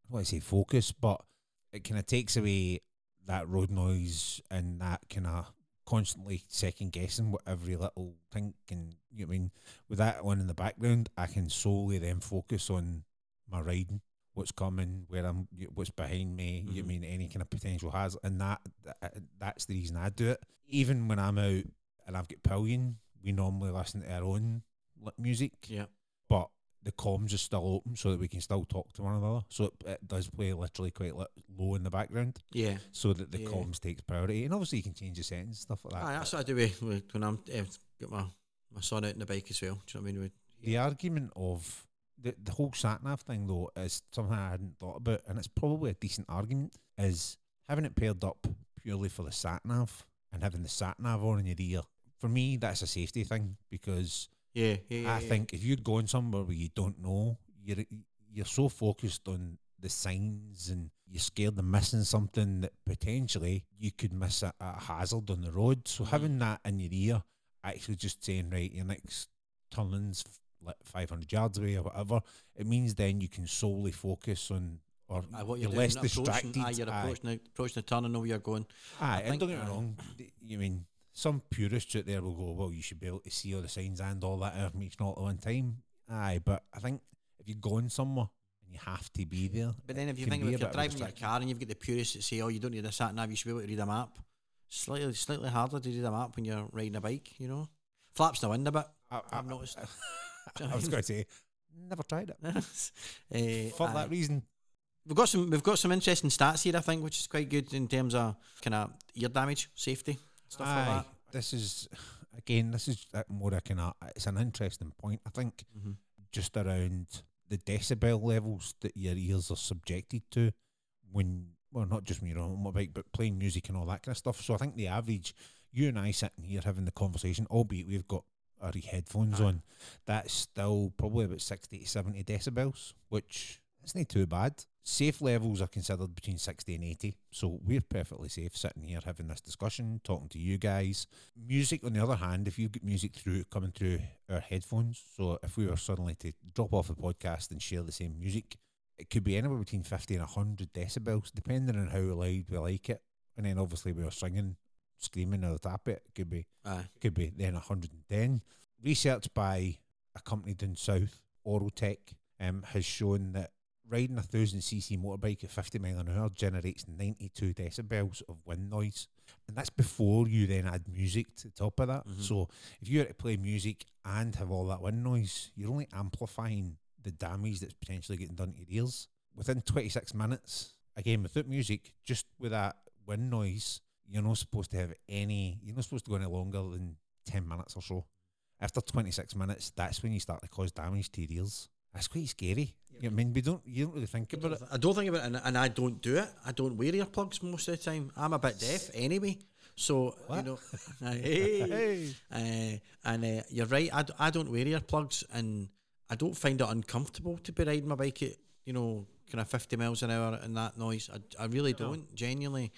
[SPEAKER 2] I want to say focus, but it kind of takes away that road noise and that kind of constantly second guessing what every little thing can. You know what I mean? With that one in the background, I can solely then focus on my riding, what's coming, where I'm, what's behind me. You know I
[SPEAKER 1] Mhm.
[SPEAKER 2] mean? Any kind of potential hazard, and that, that that's the reason I do it. Even when I'm out and I've got pillion, we normally listen to our own music
[SPEAKER 1] Yeah.
[SPEAKER 2] but the comms are still open so that we can still talk to one another. So it, it does play literally quite li- low in the background
[SPEAKER 1] Yeah.
[SPEAKER 2] so that the
[SPEAKER 1] Yeah.
[SPEAKER 2] comms takes priority. And obviously you can change the settings stuff like that.
[SPEAKER 1] Aye, that's what I do with, with when I'm uh, got my, my son out in the bike as well. Do you know what I mean? With,
[SPEAKER 2] the argument of the the whole sat nav thing though is something I hadn't thought about, and it's probably a decent argument. Is having it paired up purely for the sat nav and having the sat nav on in your ear. For me, that's a safety thing because
[SPEAKER 1] yeah, yeah.
[SPEAKER 2] I
[SPEAKER 1] yeah.
[SPEAKER 2] think if you're going somewhere where you don't know, you're you're so focused on the signs and you're scared of missing something that potentially you could miss a, a hazard on the road. So
[SPEAKER 1] Mhm.
[SPEAKER 2] having that in your ear, actually just saying right, your next turning's 500 yards away or whatever, it means then you can solely focus on or
[SPEAKER 1] Aye, what
[SPEAKER 2] you're
[SPEAKER 1] you're,
[SPEAKER 2] less distracted.
[SPEAKER 1] aye, you're
[SPEAKER 2] Aye.
[SPEAKER 1] approaching, the, approaching the turn and know where you're going.
[SPEAKER 2] Aye,
[SPEAKER 1] think-
[SPEAKER 2] and don't get me wrong. You mean some purists out there will go, well, you should be able to see all the signs and all that information all at one time. Aye, but I think if you're going somewhere and you have to be there.
[SPEAKER 1] But then if you think about if you're driving your car and you've got the purists that say, "Oh, you don't need a sat nav, you should be able to read a map." Slightly, slightly harder to read a map when you're riding a bike. You know, flaps the wind a bit.
[SPEAKER 2] I,
[SPEAKER 1] I've noticed.
[SPEAKER 2] I was going to say, never tried it.
[SPEAKER 1] Eh,
[SPEAKER 2] For
[SPEAKER 1] aye.
[SPEAKER 2] that reason,
[SPEAKER 1] We've got some we've got some interesting stats here, I think, which is quite good in terms of kind of ear damage, safety, stuff like that.
[SPEAKER 2] This is again, this is uh, more a kind of it's an interesting point. I think
[SPEAKER 1] Mm-hmm.
[SPEAKER 2] just around the decibel levels that your ears are subjected to when well, not just when you're on a motorbike, but playing music and all that kind of stuff. So I think the average, you and I sitting here having the conversation, albeit we've got our headphones on, that's still probably about sixty to seventy decibels, which is not too bad. Safe levels are considered between sixty and eighty, so we're perfectly safe sitting here having this discussion, talking to you guys. Music, on the other hand, if you've got music through coming through our headphones, so if we were suddenly to drop off the podcast and share the same music, it could be anywhere between 50 and 100 decibels, depending on how loud we like it. And then obviously we were singing, screaming or tap it, it could be
[SPEAKER 1] Aye.
[SPEAKER 2] could be then 110. Research by a company down south, Orotech, um, has shown that riding a 1000cc motorbike at 50 mile an hour generates 92 decibels of wind noise. And that's before you then add music to the top of that.
[SPEAKER 1] Mhm.
[SPEAKER 2] So if you were to play music and have all that wind noise, you're only amplifying the damage that's potentially getting done to your ears. Within 26 minutes, again, without music, just with that wind noise, you're not supposed to have any, you're not supposed to go any longer than 10 minutes or so. After 26 minutes, that's when you start to cause damage to your ears. That's quite scary. You know I mean, we don't, you don't really think about it.
[SPEAKER 1] I don't think about it, and, and I don't do it. I don't wear earplugs most of the time. I'm a bit deaf anyway, so you know. hey, Uh, and uh, you're right. I, d- I don't wear earplugs, and I don't find it uncomfortable to be riding my bike at you know kind of 50 miles an hour and that noise. I, I really don't. Genuinely,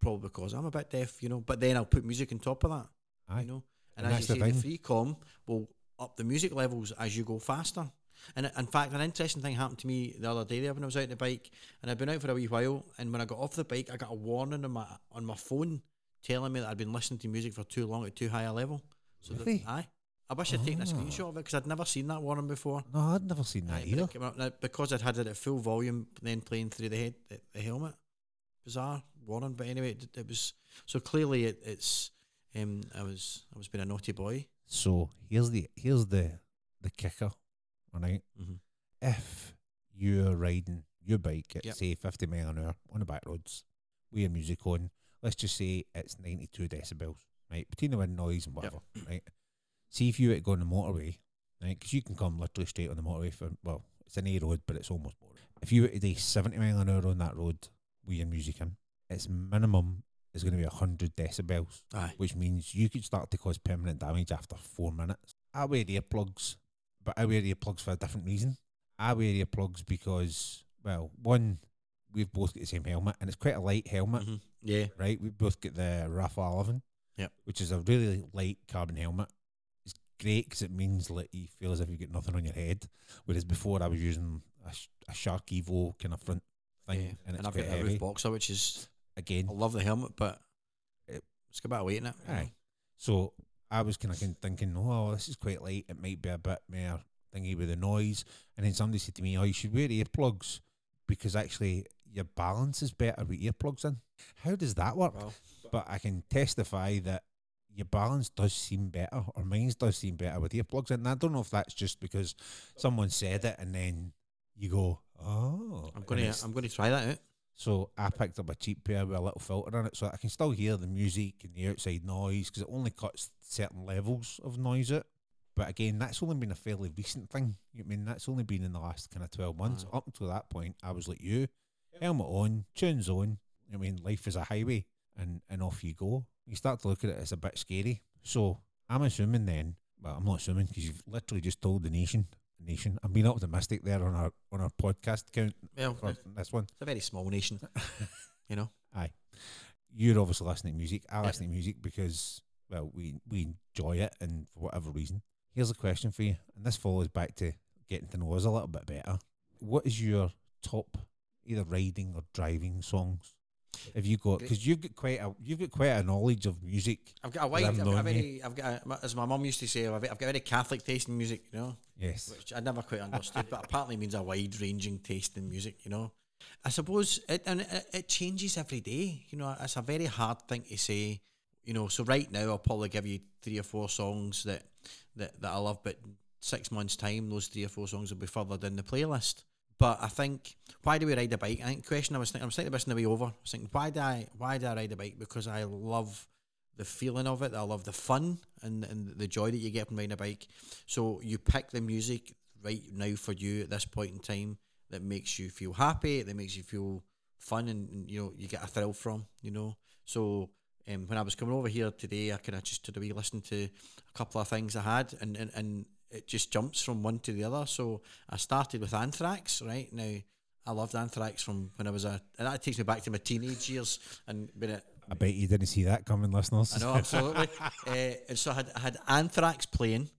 [SPEAKER 1] probably because I'm a bit deaf, you know. But then I'll put music on top of that,
[SPEAKER 2] Aye.
[SPEAKER 1] you know. And,
[SPEAKER 2] And
[SPEAKER 1] as you
[SPEAKER 2] the
[SPEAKER 1] say, the
[SPEAKER 2] thing.
[SPEAKER 1] Freecom will up the music levels as you go faster. And in fact, an interesting thing happened to me the other day there when I was out on the bike, and I'd been out for a wee while. And when I got off the bike, I got a warning on my on my phone telling me that I'd been listening to music for too long at too high a level. So the-
[SPEAKER 2] Really?
[SPEAKER 1] aye, I wish I'd taken a
[SPEAKER 2] Ah.
[SPEAKER 1] screenshot of it because I'd never seen that warning before.
[SPEAKER 2] No, I'd never seen that
[SPEAKER 1] but
[SPEAKER 2] either.
[SPEAKER 1] now, because I'd had it at full volume, then playing through the head the, the helmet. Bizarre warning, but anyway, it, it was so clearly it, it's. Um, I was I was being a naughty boy.
[SPEAKER 2] So here's the here's the the kicker, all right?
[SPEAKER 1] Mm-hmm.
[SPEAKER 2] If you're riding your bike at
[SPEAKER 1] Yep.
[SPEAKER 2] say 50 mile an hour on the back roads with your music on, let's just say it's 92 decibels, right? Between the wind noise and whatever, right? See if you were to go on the motorway, right? Because you can come literally straight on the motorway for, well, it's an A road, but it's almost boring. If you were to do 70 mile an hour on that road with your music in, its minimum is going to be 100 decibels
[SPEAKER 1] Aye.
[SPEAKER 2] which means you could start to cause permanent damage after four minutes. I wear earplugs, but I wear earplugs for a different reason. I wear earplugs because, well, one, we've both got the same helmet, and it's quite a light helmet,
[SPEAKER 1] Mhm. Yeah.
[SPEAKER 2] right? We both get the RPHA 11,
[SPEAKER 1] Yep.
[SPEAKER 2] which is a really light carbon helmet. It's great because it means like you feel as if you've got nothing on your head. Whereas before, I was using a, a Shark Evo kind of front thing,
[SPEAKER 1] yeah.
[SPEAKER 2] and
[SPEAKER 1] And, I've got a roof boxer, which is
[SPEAKER 2] Again,
[SPEAKER 1] I love the helmet, but
[SPEAKER 2] It-
[SPEAKER 1] it's got a bit of weight in it.
[SPEAKER 2] Aye. So I was kind of thinking, oh, this is quite light. It might be a bit more thingy with the noise. And then somebody said to me, oh, you should wear earplugs because actually your balance is better with earplugs in. How does that work?
[SPEAKER 1] Well,
[SPEAKER 2] But I can testify that your balance does seem better, or mine does seem better with earplugs in. And I don't know if that's just because someone said it and then you go, oh.
[SPEAKER 1] I'm gonna I'm gonna try that out.
[SPEAKER 2] so I picked up a cheap pair with a little filter on it, so I can still hear the music and the outside noise because it only cuts certain levels of noise out. But again, that's only been a fairly recent thing. I mean, that's only been in the last kind of twelve months.
[SPEAKER 1] Aye.
[SPEAKER 2] Up until that point, I was like you, helmet on, tunes on. I mean, life is a highway, and and off you go. You start to look at it as a bit scary. So I'm assuming then. Well, I'm not assuming because you've literally just told the nation. Nation. I'm being optimistic there on our on our podcast count
[SPEAKER 1] Well,
[SPEAKER 2] for
[SPEAKER 1] it's
[SPEAKER 2] this one.
[SPEAKER 1] it's a very small nation, you know. Hi.
[SPEAKER 2] You're obviously listening to music. I listen to music because well, we we enjoy it, and for whatever reason. Here's a question for you, and this follows back to getting to know us a little bit better. What is your top either riding or driving songs? Have you got because you've got quite a you've got quite a knowledge of music.
[SPEAKER 1] I've got a wide,
[SPEAKER 2] I've
[SPEAKER 1] got a very, I've got, a, as my mum used to say, I've, I've got a very Catholic taste in music, you know,
[SPEAKER 2] Yes.
[SPEAKER 1] which I never quite understood, but apparently means a wide ranging taste in music, you know. I suppose it, and it, it changes every day, you know, it's a very hard thing to say, you know, so right now I'll probably give you three or four songs that, that, that I love, but six months' time, those three or four songs will be further down the playlist. But I think why do we ride a bike? I think question I was thinking, I'm thinking this on the way over. I was thinking why do I why do I ride a bike? Because I love the feeling of it. I love the fun and, and the joy that you get from riding a bike. So you pick the music right now for you at this point in time that makes you feel happy, that makes you feel fun, and, and, you know you get a thrill from. You know, so um, when I was coming over here today, I kind of just did a wee listen to a couple of things I had, and, and and it just jumps from one to the other. So I started with Anthrax. Right now, I loved Anthrax from when I was a, and that takes me back to my teenage years and when it
[SPEAKER 2] I bet you didn't see that coming, listeners.
[SPEAKER 1] I know, absolutely. uh, and so I had, I had Anthrax playing,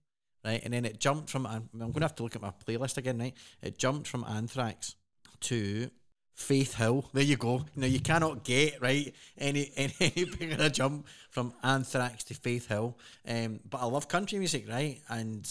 [SPEAKER 1] right? And then it jumped from, I'm going to have to look at my playlist again, right? It jumped from Anthrax to Faith Hill. There you go. Now, you cannot get, right, any, any, any bigger jump from Anthrax to Faith Hill. Um, but I love country music, right? And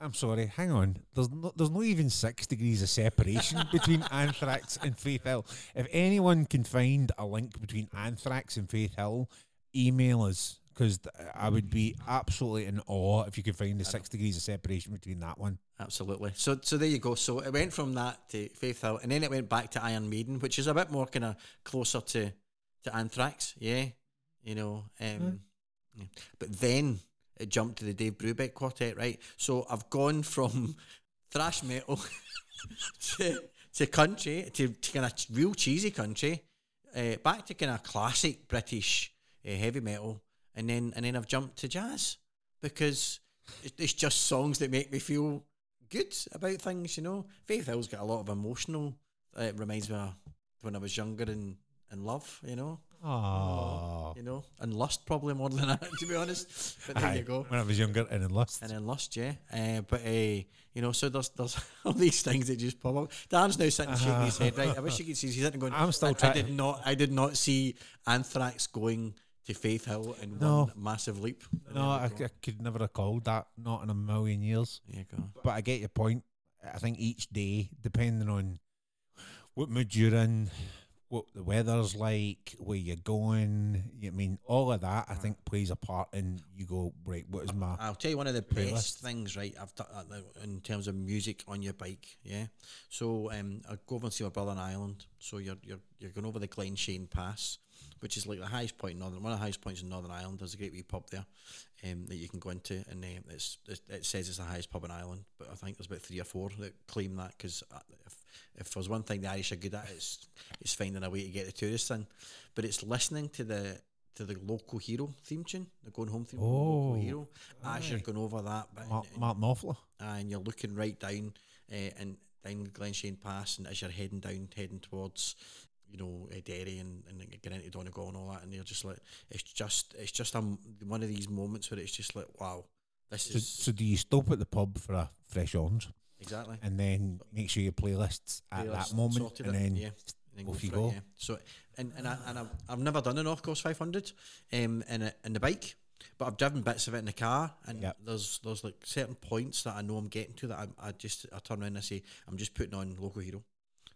[SPEAKER 2] I'm sorry, hang on. There's no, there's not even six degrees of separation between Anthrax and Faith Hill. If anyone can find a link between Anthrax and Faith Hill, email us because I would be absolutely in awe if you could find the six degrees of separation between that one.
[SPEAKER 1] Absolutely. So so there you go. So it went from that to Faith Hill, and then it went back to Iron Maiden, which is a bit more kind of closer to to Anthrax. Yeah, you know. Um, yeah. But then it jumped to the Dave Brubeck quartet, right? So I've gone from thrash metal to to country to, to kind of real cheesy country, uh, back to kind of classic British uh, heavy metal, and then and then I've jumped to jazz because it's just songs that make me feel good about things, you know. Faith Hill's got a lot of emotional. Uh, it reminds me of when I was younger and and love, you know,
[SPEAKER 2] Oh,
[SPEAKER 1] you know, and lust probably more than that, to be honest. But there you go.
[SPEAKER 2] When I was younger and in lust.
[SPEAKER 1] And then lust, yeah. Uh, but uh, you know, so there's there's all these things that just pop up. Dan's now sitting shaking his head. Right, I wish you could see. He's sitting going.
[SPEAKER 2] I'm still
[SPEAKER 1] I, I did not. I did not see Anthrax going to Faith Hill in
[SPEAKER 2] No.
[SPEAKER 1] one massive leap.
[SPEAKER 2] No, I, I could never have called that. Not in a million years.
[SPEAKER 1] There you go.
[SPEAKER 2] But I get your point. I think each day, depending on what mood you're in, what the weather's like, where you're going, I mean, all of that, I think plays a part in you go, right, what is my.
[SPEAKER 1] I'll tell you one of the
[SPEAKER 2] Playlist.
[SPEAKER 1] best things, right? I've done uh, in terms of music on your bike, yeah. So um, I go over and see my brother in Ireland. So you're you're you're going over the Glenshane Pass, which is like the highest point in northern one of the highest points in Northern Ireland. There's a great wee pub there, um, that you can go into, and um, it's, it, it says it's the highest pub in Ireland, but I think there's about three or four that claim that because if there's one thing the Irish are good at, it's it's finding a way to get the tourists in, but it's listening to the to the local hero theme tune, the going home theme, local
[SPEAKER 2] Oh,
[SPEAKER 1] hero, as you're
[SPEAKER 2] aye.
[SPEAKER 1] going over that bit,
[SPEAKER 2] Mar-
[SPEAKER 1] and,
[SPEAKER 2] Mark Knopfler.
[SPEAKER 1] and you're looking right down uh, and down Glenshane Pass, and as you're heading down, heading towards, you know, uh, Derry and, and getting into Donegal and all that, and you're just like, it's just, it's just um, one of these moments where it's just like, wow, this
[SPEAKER 2] So,
[SPEAKER 1] is
[SPEAKER 2] so do you stop at the pub for a fresh orange
[SPEAKER 1] exactly.
[SPEAKER 2] and then make sure your playlists at
[SPEAKER 1] Playlist
[SPEAKER 2] that moment and then
[SPEAKER 1] yeah, and then
[SPEAKER 2] off you
[SPEAKER 1] it,
[SPEAKER 2] go.
[SPEAKER 1] yeah. So and and I and I've, I've never done an North Coast 500, um, in a, in the bike, but I've driven bits of it in the car, and
[SPEAKER 2] Yep.
[SPEAKER 1] there's there's like certain points that I know I'm getting to that I, I just I turn around and I say I'm just putting on local hero,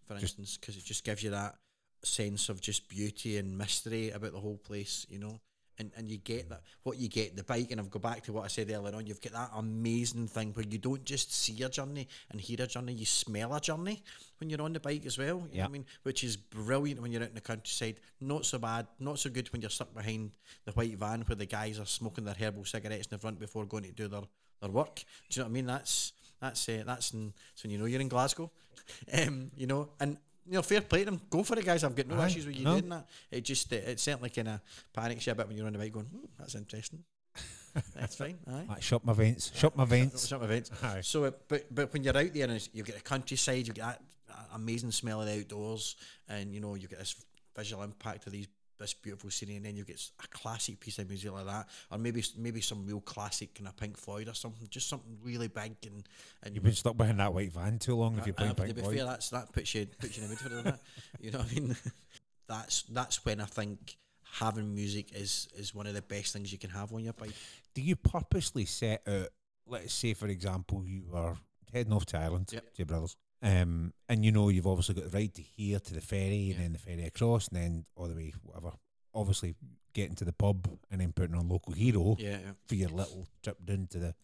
[SPEAKER 1] for
[SPEAKER 2] Just-
[SPEAKER 1] instance, because it just gives you that sense of just beauty and mystery about the whole place, you know. And, and you get that what you get the bike and I've go back to what I said earlier on you've got that amazing thing where you don't just see a journey and hear a journey you smell a journey when you're on the bike as well you know
[SPEAKER 2] Yeah.
[SPEAKER 1] what I mean? Which is brilliant when you're out in the countryside. Not so bad not so good when you're stuck behind the white van where the guys are smoking their herbal cigarettes in the front before going to do their, their work. Do you know what I mean? That's that's uh, that's, in, you know you're in Glasgow um, you know and you know, fair play to them. Go for it, guys. I've got no
[SPEAKER 2] Aye,
[SPEAKER 1] issues with you
[SPEAKER 2] no.
[SPEAKER 1] doing that. It just, it, it certainly kind of panics you a bit when you're on the bike going, hmm, that's interesting. that's fine. Aye.
[SPEAKER 2] like, shop my vents, shop my vents.
[SPEAKER 1] Some events.
[SPEAKER 2] Aye.
[SPEAKER 1] So, uh, but but when you're out there and you've got the countryside, you've got that, that amazing smell of the outdoors, and you know you get this visual impact of these this beautiful scenery, and then you get a classic piece of music like that, or maybe maybe some real classic kind of Pink Floyd or something, just something really big and and
[SPEAKER 2] You've been stuck behind that white van too long if you're playing
[SPEAKER 1] to
[SPEAKER 2] Pink
[SPEAKER 1] be
[SPEAKER 2] Floyd.
[SPEAKER 1] fair, that's that puts you puts you in the mood for it? You know what I mean? that's that's when I think having music is is one of the best things you can have on your bike.
[SPEAKER 2] Do you purposely set out? Let's say, for example, you are heading off to Ireland,
[SPEAKER 1] Yep.
[SPEAKER 2] to your brothers, um, and you know you've obviously got the ride to here to the ferry,
[SPEAKER 1] Yeah.
[SPEAKER 2] and then the ferry across, and then all the way whatever. Obviously, getting to the pub and then putting on local hero
[SPEAKER 1] Yeah, yeah.
[SPEAKER 2] for your little trip down to the.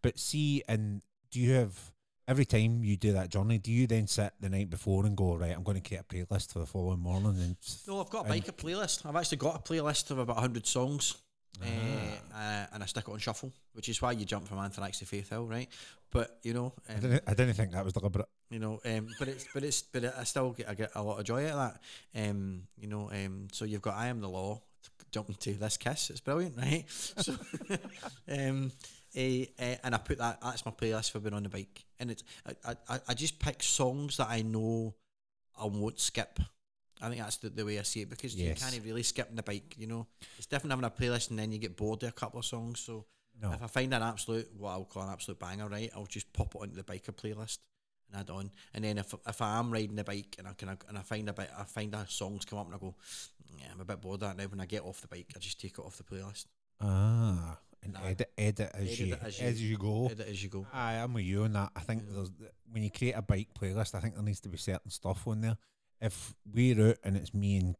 [SPEAKER 2] But see, and do you have every time you do that journey? Do you then sit the night before and go right? I'm going to create a playlist for the following morning and
[SPEAKER 1] No, I've got a biker playlist. I've actually got a playlist of about hundred songs. Uh, uh, and I stick it on shuffle, which is why you jump from Anthrax to Faith Hill, right? But you know,
[SPEAKER 2] I
[SPEAKER 1] um,
[SPEAKER 2] didn't. I didn't think that was deliberate.
[SPEAKER 1] you know, um, but it's but it's but I still get I get a lot of joy out of that. Um, you know, um, so you've got I am the law jumping to this kiss. It's brilliant, right? So, um, and I put that that's my playlist for being on the bike, and it's I, I, I just pick songs that I know I won't skip. I think that's the, the way I see it because
[SPEAKER 2] Yes.
[SPEAKER 1] you can't really skip the bike. You know, it's different having a playlist and then you get bored of a couple of songs. So
[SPEAKER 2] No,
[SPEAKER 1] if I find an absolute, what I'll call an absolute banger, right, I'll just pop it onto the biker playlist and add on. And then if if I am riding the bike and I can and I find a bit, I find a songs come up and I go, yeah, I'm a bit bored of that now. When I get off the bike, I just take it off the playlist.
[SPEAKER 2] ah, and edit, edit as
[SPEAKER 1] Edit
[SPEAKER 2] you
[SPEAKER 1] as
[SPEAKER 2] as
[SPEAKER 1] you-
[SPEAKER 2] you, go.
[SPEAKER 1] Edit as you go.
[SPEAKER 2] Aye, I'm with you on that. I think
[SPEAKER 1] Yeah.
[SPEAKER 2] there's when you create a bike playlist, I think there needs to be certain stuff on there. If we're out and it's me and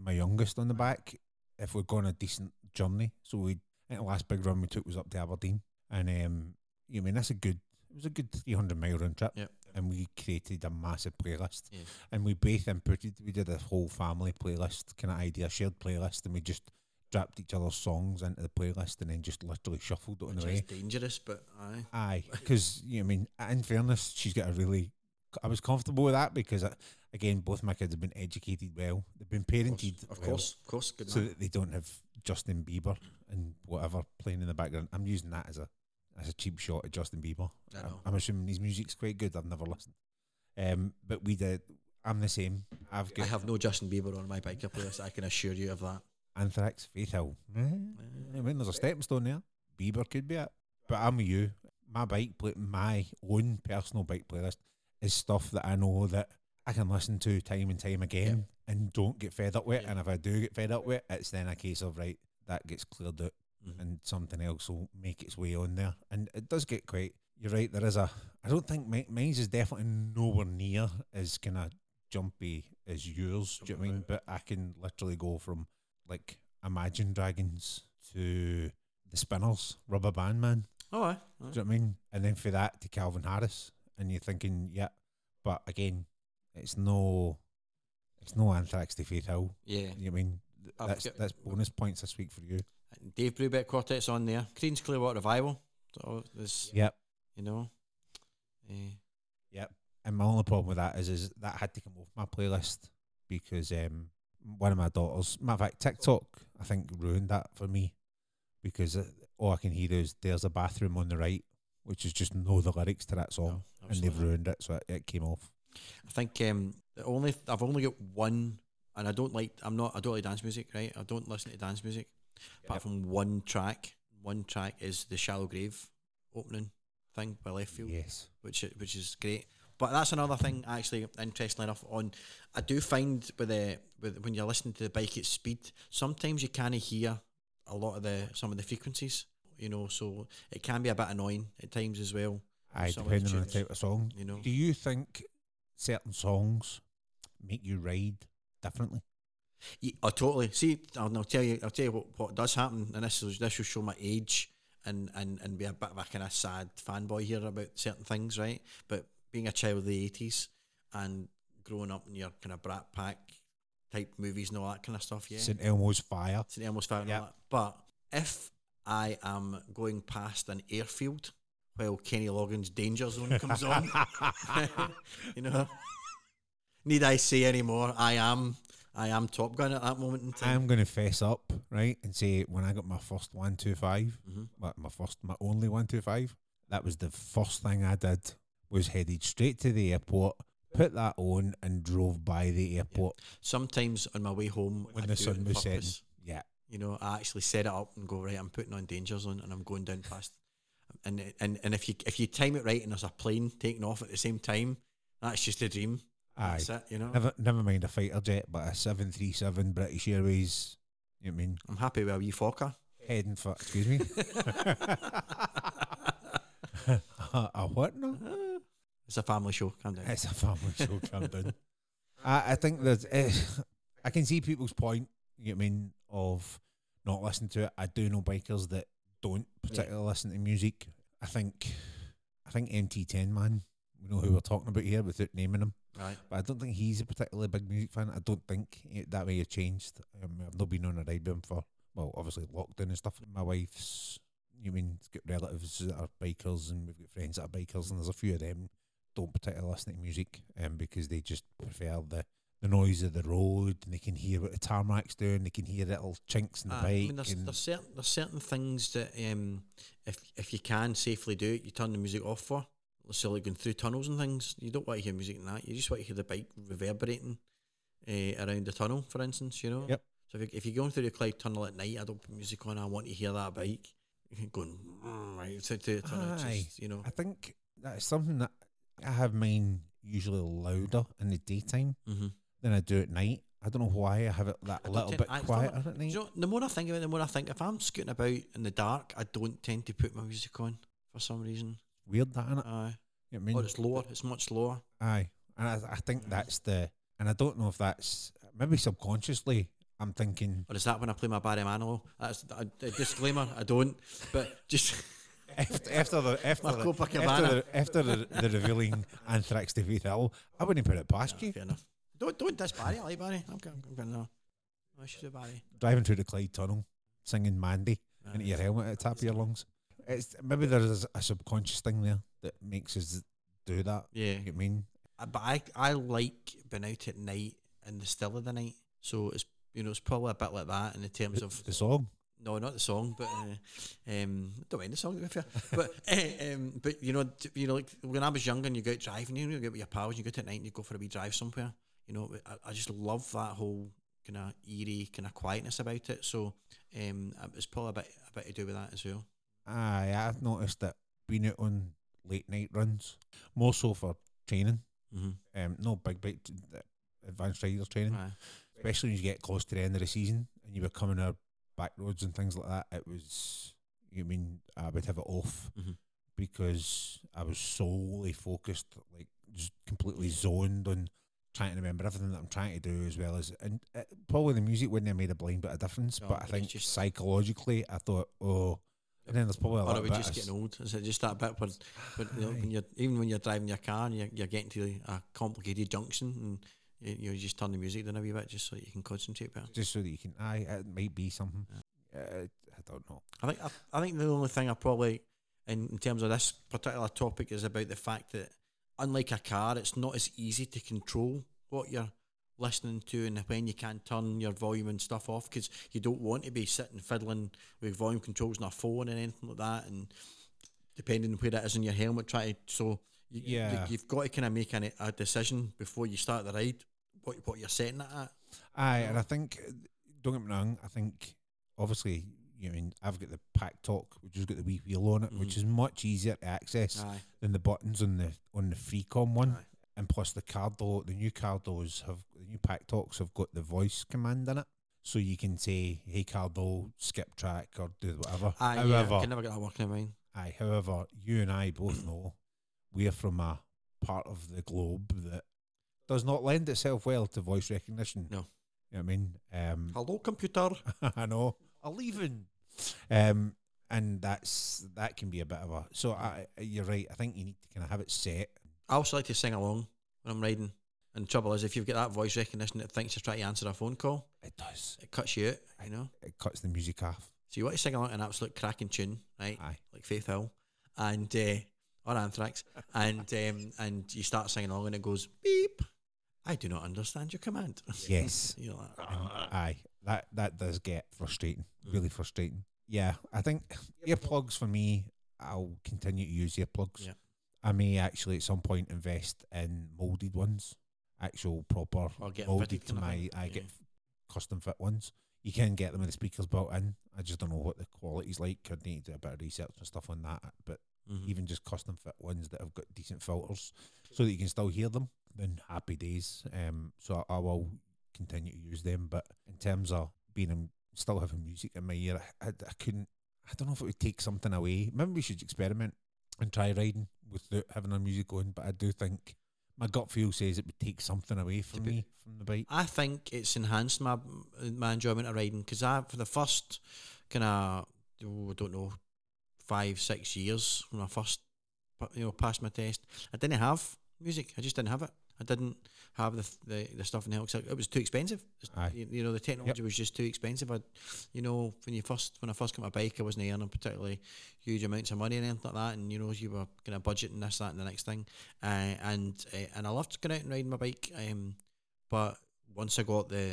[SPEAKER 2] my youngest on the back, if we're going a decent journey, so we I the last big run we took was up to Aberdeen, and um, you mean that's a good. It was a good 300 mile round trip,
[SPEAKER 1] Yep.
[SPEAKER 2] and we created a massive playlist,
[SPEAKER 1] Yeah.
[SPEAKER 2] and we both inputted. We did a whole family playlist kind of idea, shared playlist, and we just dropped each other's songs into the playlist, and then just literally shuffled it on
[SPEAKER 1] Which
[SPEAKER 2] the way.
[SPEAKER 1] dangerous, but aye.
[SPEAKER 2] Aye, because you know, I mean, in fairness, she's got a really. I was comfortable with that because, uh, again, both my kids have been educated well. They've been
[SPEAKER 1] Of course,
[SPEAKER 2] parented,
[SPEAKER 1] of
[SPEAKER 2] well,
[SPEAKER 1] course, of course, good
[SPEAKER 2] so
[SPEAKER 1] man.
[SPEAKER 2] that they don't have Justin Bieber and whatever playing in the background. I'm using that as a as a cheap shot at Justin Bieber.
[SPEAKER 1] I
[SPEAKER 2] I'm,
[SPEAKER 1] know.
[SPEAKER 2] I'm assuming his music's quite good. I've never listened, um, but we did. I'm the same. I've
[SPEAKER 1] I have no Justin Bieber on my biker playlist. I can assure you of that.
[SPEAKER 2] Anthrax, Faith Hill. Eh, I mean, there's a stepping stone there. Bieber could be it. But I'm you. My bike play, my own personal bike playlist is stuff that I know that I can listen to time and time again and don't get fed up with.
[SPEAKER 1] Yeah.
[SPEAKER 2] And if I do get fed up with, it's then a case of right that gets cleared out
[SPEAKER 1] Mhm.
[SPEAKER 2] and something else will make its way on there. And it does get quite. You're right. There is a. I don't think mi- mine's is definitely nowhere near as kind of jumpy as yours. Do you know what I mean? But I can literally go from like Imagine Dragons to the Spinners, Rubber Band Man.
[SPEAKER 1] Oh, aye. aye.
[SPEAKER 2] Do you know what I mean? And then for that to Calvin Harris, and you're thinking, yeah, but again, it's no, it's no Anthrax to Hill.
[SPEAKER 1] Yeah.
[SPEAKER 2] You know I mean?
[SPEAKER 1] I've
[SPEAKER 2] That's
[SPEAKER 1] got-
[SPEAKER 2] that's bonus points this week for you.
[SPEAKER 1] Dave Brubeck Quartet's on there. Creedence Clearwater Revival. So there's,
[SPEAKER 2] Yep.
[SPEAKER 1] you know. eh,
[SPEAKER 2] Yep. And my only problem with that is is that had to come off my playlist because um one of my daughters, matter of fact, TikTok, I think ruined that for me because uh, all I can hear is "There's a bathroom on the right," which is just know the lyrics to that song,
[SPEAKER 1] no,
[SPEAKER 2] and they've ruined it, so it, it came off.
[SPEAKER 1] I think um, the only I've only got one, and I don't like. I'm not. I don't like dance music, right? I don't listen to dance music, apart from one track. One track is the Shallow Grave opening thing by Leftfield,
[SPEAKER 2] Yes.
[SPEAKER 1] which which is great. But that's another thing. Actually, interestingly enough, on I do find with the with when you're listening to the bike at speed, sometimes you can't hear a lot of the some of the frequencies. You know, so it can be a bit annoying at times as well.
[SPEAKER 2] Aye,
[SPEAKER 1] Some
[SPEAKER 2] depending on the type of song.
[SPEAKER 1] You know,
[SPEAKER 2] Do you think certain songs make you ride differently?
[SPEAKER 1] Yeah, oh, totally. See, I'll, I'll tell you. I'll tell you what, what does happen, and this is this will show my age and and and be a bit of a kind of sad fanboy here about certain things, right? But being a child of the eighties and growing up in your kind of Brat Pack type movies and all that kind of stuff, yeah,
[SPEAKER 2] St Elmo's Fire.
[SPEAKER 1] St Elmo's Fire
[SPEAKER 2] Yeah.
[SPEAKER 1] But if I am going past an airfield while Kenny Loggins' Danger Zone comes on, you know, need I say any more? I am, I am Top Gun at that moment in time.
[SPEAKER 2] I'm going to fess up, right, and say when I got my first 125,
[SPEAKER 1] hmm
[SPEAKER 2] my, my first, my only 125, that was the first thing I did was headed straight to the airport, put that on, and drove by the airport
[SPEAKER 1] Sometimes on my way home,
[SPEAKER 2] when
[SPEAKER 1] I
[SPEAKER 2] the sun was setting. Yeah.
[SPEAKER 1] You know, I actually set it up and go right. I'm putting on Danger Zone and I'm going down past. And and and if you if you time it right and there's a plane taking off at the same time, that's just a dream.
[SPEAKER 2] Aye.
[SPEAKER 1] That's it, you know.
[SPEAKER 2] Never, never mind a fighter jet, but a seven three seven British Airways. You know what I mean?
[SPEAKER 1] I'm happy with a wee Fokker.
[SPEAKER 2] Heading for excuse me. a, a what? No,
[SPEAKER 1] It's a family show. Calm down.
[SPEAKER 2] it's a family show. Calm down. I, I think that uh, I can see people's point. You know what I mean? Of not listening to it. I do know bikers that don't particularly listen to music. I think, I think MT10 man. We know who we're talking about here without naming him.
[SPEAKER 1] Right.
[SPEAKER 2] But I don't think he's a particularly big music fan. I don't think it, that may have changed. Um, I've not been on a ride with him for, well, obviously lockdown and stuff. My wife's, you mean, got relatives that are bikers and we've got friends that are bikers, and there's a few of them don't particularly listen to music um, because they just prefer the, the noise of the road and they can hear what the tarmac's doing, they can hear little chinks in the
[SPEAKER 1] Aye,
[SPEAKER 2] bike.
[SPEAKER 1] I mean, there's, there's certain there's certain things that um, if if you can safely do it, you turn the music off for. So like going through tunnels and things, you don't want to hear music in that. You just want to hear the bike reverberating uh, around the tunnel, for instance. You know.
[SPEAKER 2] Yep.
[SPEAKER 1] So if, you, if you're going through the Clyde Tunnel at night, I don't put music on. I want to hear that bike going mm, right to the tunnel.
[SPEAKER 2] Aye.
[SPEAKER 1] Just, you know.
[SPEAKER 2] I think that's something that I have mine usually louder in the daytime
[SPEAKER 1] Mm-hmm.
[SPEAKER 2] Than I do at night. I don't know why I have it that
[SPEAKER 1] I
[SPEAKER 2] little
[SPEAKER 1] tend-
[SPEAKER 2] bit
[SPEAKER 1] I-
[SPEAKER 2] quieter at night.
[SPEAKER 1] you know, the more I think about it, the more I think if I'm scooting about in the dark, I don't tend to put my music on for some reason.
[SPEAKER 2] Weird that, innit?
[SPEAKER 1] Aye.
[SPEAKER 2] You know I mean?
[SPEAKER 1] or it's lower. It's much lower.
[SPEAKER 2] Aye, and I, I think that's the, and I don't know if that's maybe subconsciously. I'm thinking
[SPEAKER 1] Or is that when I play my Barry Manilow? That's a, a disclaimer. I don't. But just
[SPEAKER 2] after, after the after the, after the after the, the revealing Anthrax to Faith Hill, I wouldn't put it past
[SPEAKER 1] Yeah,
[SPEAKER 2] you.
[SPEAKER 1] fair enough. Don't don't diss Barry. I like Barry. I'm going. I'm going. No, no issues with Barry.
[SPEAKER 2] Driving through the Clyde Tunnel, singing Mandy into your helmet at the top of your lungs. It's maybe there is a subconscious thing there that makes us do that.
[SPEAKER 1] Yeah,
[SPEAKER 2] You know I mean?
[SPEAKER 1] Uh, but I I like being out at night in the still of the night. So it's you know it's probably a bit like that in the terms of
[SPEAKER 2] The song.
[SPEAKER 1] no, not the song, but uh, um, don't mind the song to be. But uh, um, but you know, you know, like when I was younger and you go out driving, you know, you get with your pals, you go to night and you go for a wee drive somewhere. You know, I, I just love that whole kind of eerie kind of quietness about it. So um, it's probably a bit a bit to do with that as well.
[SPEAKER 2] Aye, I've noticed that being out on late night runs, more so for training.
[SPEAKER 1] Mm-hmm.
[SPEAKER 2] Um, no big t- uh, advanced riders training.
[SPEAKER 1] Aye.
[SPEAKER 2] especially when you get close to the end of the season and you were coming out back roads and things like that, it was you mean I would have it off
[SPEAKER 1] Mhm.
[SPEAKER 2] because I was solely focused, like just completely zoned on trying to remember everything that I'm trying to do as well as and uh, probably the music wouldn't have made a blind bit of difference,
[SPEAKER 1] No,
[SPEAKER 2] but I think
[SPEAKER 1] just-
[SPEAKER 2] psychologically I thought, oh, and then there's probably a
[SPEAKER 1] Or
[SPEAKER 2] lot
[SPEAKER 1] are we just getting old? Is it just that bit where, where you know, when you're even when you're driving your car and you're, you're getting to a complicated junction and you, you just turn the music down a wee bit just so you can concentrate better.
[SPEAKER 2] just so that you can, aye, it might be something. Uh, I don't know.
[SPEAKER 1] I think I, I think the only thing I probably in, in terms of this particular topic is about the fact that unlike a car, it's not as easy to control what you're listening to and when you can turn your volume and stuff off because you don't want to be sitting fiddling with volume controls on a phone and anything like that and depending on where it is in your helmet try to so you,
[SPEAKER 2] Yeah.
[SPEAKER 1] you, have got to kind of make an, a decision before you start the ride what, what you're setting it at
[SPEAKER 2] Aye, and I think don't get me wrong. I think obviously, you know, I mean, I've got the PackTalk, which has got the wee wheel on it, which
[SPEAKER 1] Mhm.
[SPEAKER 2] is much easier to access
[SPEAKER 1] aye,
[SPEAKER 2] than the buttons on the on the Freecom one.
[SPEAKER 1] aye.
[SPEAKER 2] And plus, the Cardo, the new Cardos have the new PackTalks have got the voice command in it, so you can say, "Hey Cardo, skip track" or do whatever.
[SPEAKER 1] Aye, yeah,
[SPEAKER 2] however,
[SPEAKER 1] I can never get that working in mine
[SPEAKER 2] aye, however, you and I both know we're from a part of the globe that does not lend itself well to voice recognition.
[SPEAKER 1] No.
[SPEAKER 2] You know what I mean? Um,
[SPEAKER 1] hello computer
[SPEAKER 2] I know. A leaving. Um, and that's that can be a bit of a. So I, you're right. I think you need to kind of have it set.
[SPEAKER 1] I also like to sing along when I'm riding. And the trouble is, if you've got that voice recognition that thinks you're trying to answer a phone call,
[SPEAKER 2] It does.
[SPEAKER 1] it cuts you out, you know?
[SPEAKER 2] It cuts the music off.
[SPEAKER 1] So you want to sing along an absolute cracking tune, right?
[SPEAKER 2] Aye.
[SPEAKER 1] Like Faith Hill and uh, or Anthrax, and um, and you start singing along and it goes beep. I do not understand your command.
[SPEAKER 2] Yes.
[SPEAKER 1] You're like,
[SPEAKER 2] aye. That that does get frustrating.
[SPEAKER 1] Mm.
[SPEAKER 2] Really frustrating. Yeah. I think earplugs for me. I'll continue to use earplugs.
[SPEAKER 1] Yeah.
[SPEAKER 2] I may actually at some point invest in molded ones, actual proper molded to my. I
[SPEAKER 1] yeah.
[SPEAKER 2] get custom fit ones. You can get them with the speakers built in. I just don't know what the quality's like. I'd need to do a bit of research and stuff on that. But
[SPEAKER 1] Mhm.
[SPEAKER 2] even just custom fit ones that have got decent filters, so that you can still hear them. then happy days. Um, so I, I will continue to use them. But in terms of being in, still having music in my ear, I, I, I couldn't. I don't know if it would take something away. Maybe we should experiment and try riding without having our music going. But I do think my gut feel says it would take something away from me from the bike.
[SPEAKER 1] I think it's enhanced my my enjoyment of riding because I for the first kind of oh, I don't know five six years when I first you know passed my test, I didn't have music. I just didn't have it. I didn't have the the, the stuff in the house. It was too expensive. You, you know the technology was just too expensive. I, you know when you first when I first got my bike, I wasn't earning particularly huge amounts of money and anything like that. And you know you were kind of budgeting this that and the next thing. Uh, and uh, and I loved going out and riding my bike. Um, but once I got the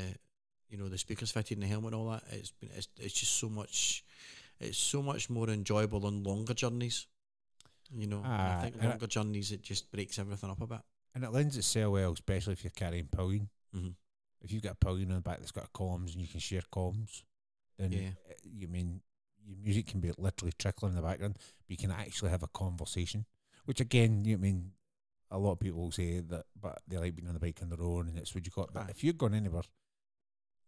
[SPEAKER 1] you know the speakers fitted and the helmet and all that, it's been it's, it's just so much it's so much more enjoyable on longer journeys. You know, I think longer journeys it just breaks everything up a bit.
[SPEAKER 2] And it lends itself well, especially if you're carrying pillion.
[SPEAKER 1] Mm-hmm.
[SPEAKER 2] If you've got a pillion on the back that's got comms and you can share comms, then
[SPEAKER 1] Yeah.
[SPEAKER 2] uh, you mean your music can be literally trickling in the background, but you can actually have a conversation. Which again, you mean a lot of people will say that, but they like being on the bike on their own, and it's what you got. But
[SPEAKER 1] Aye.
[SPEAKER 2] if you're going anywhere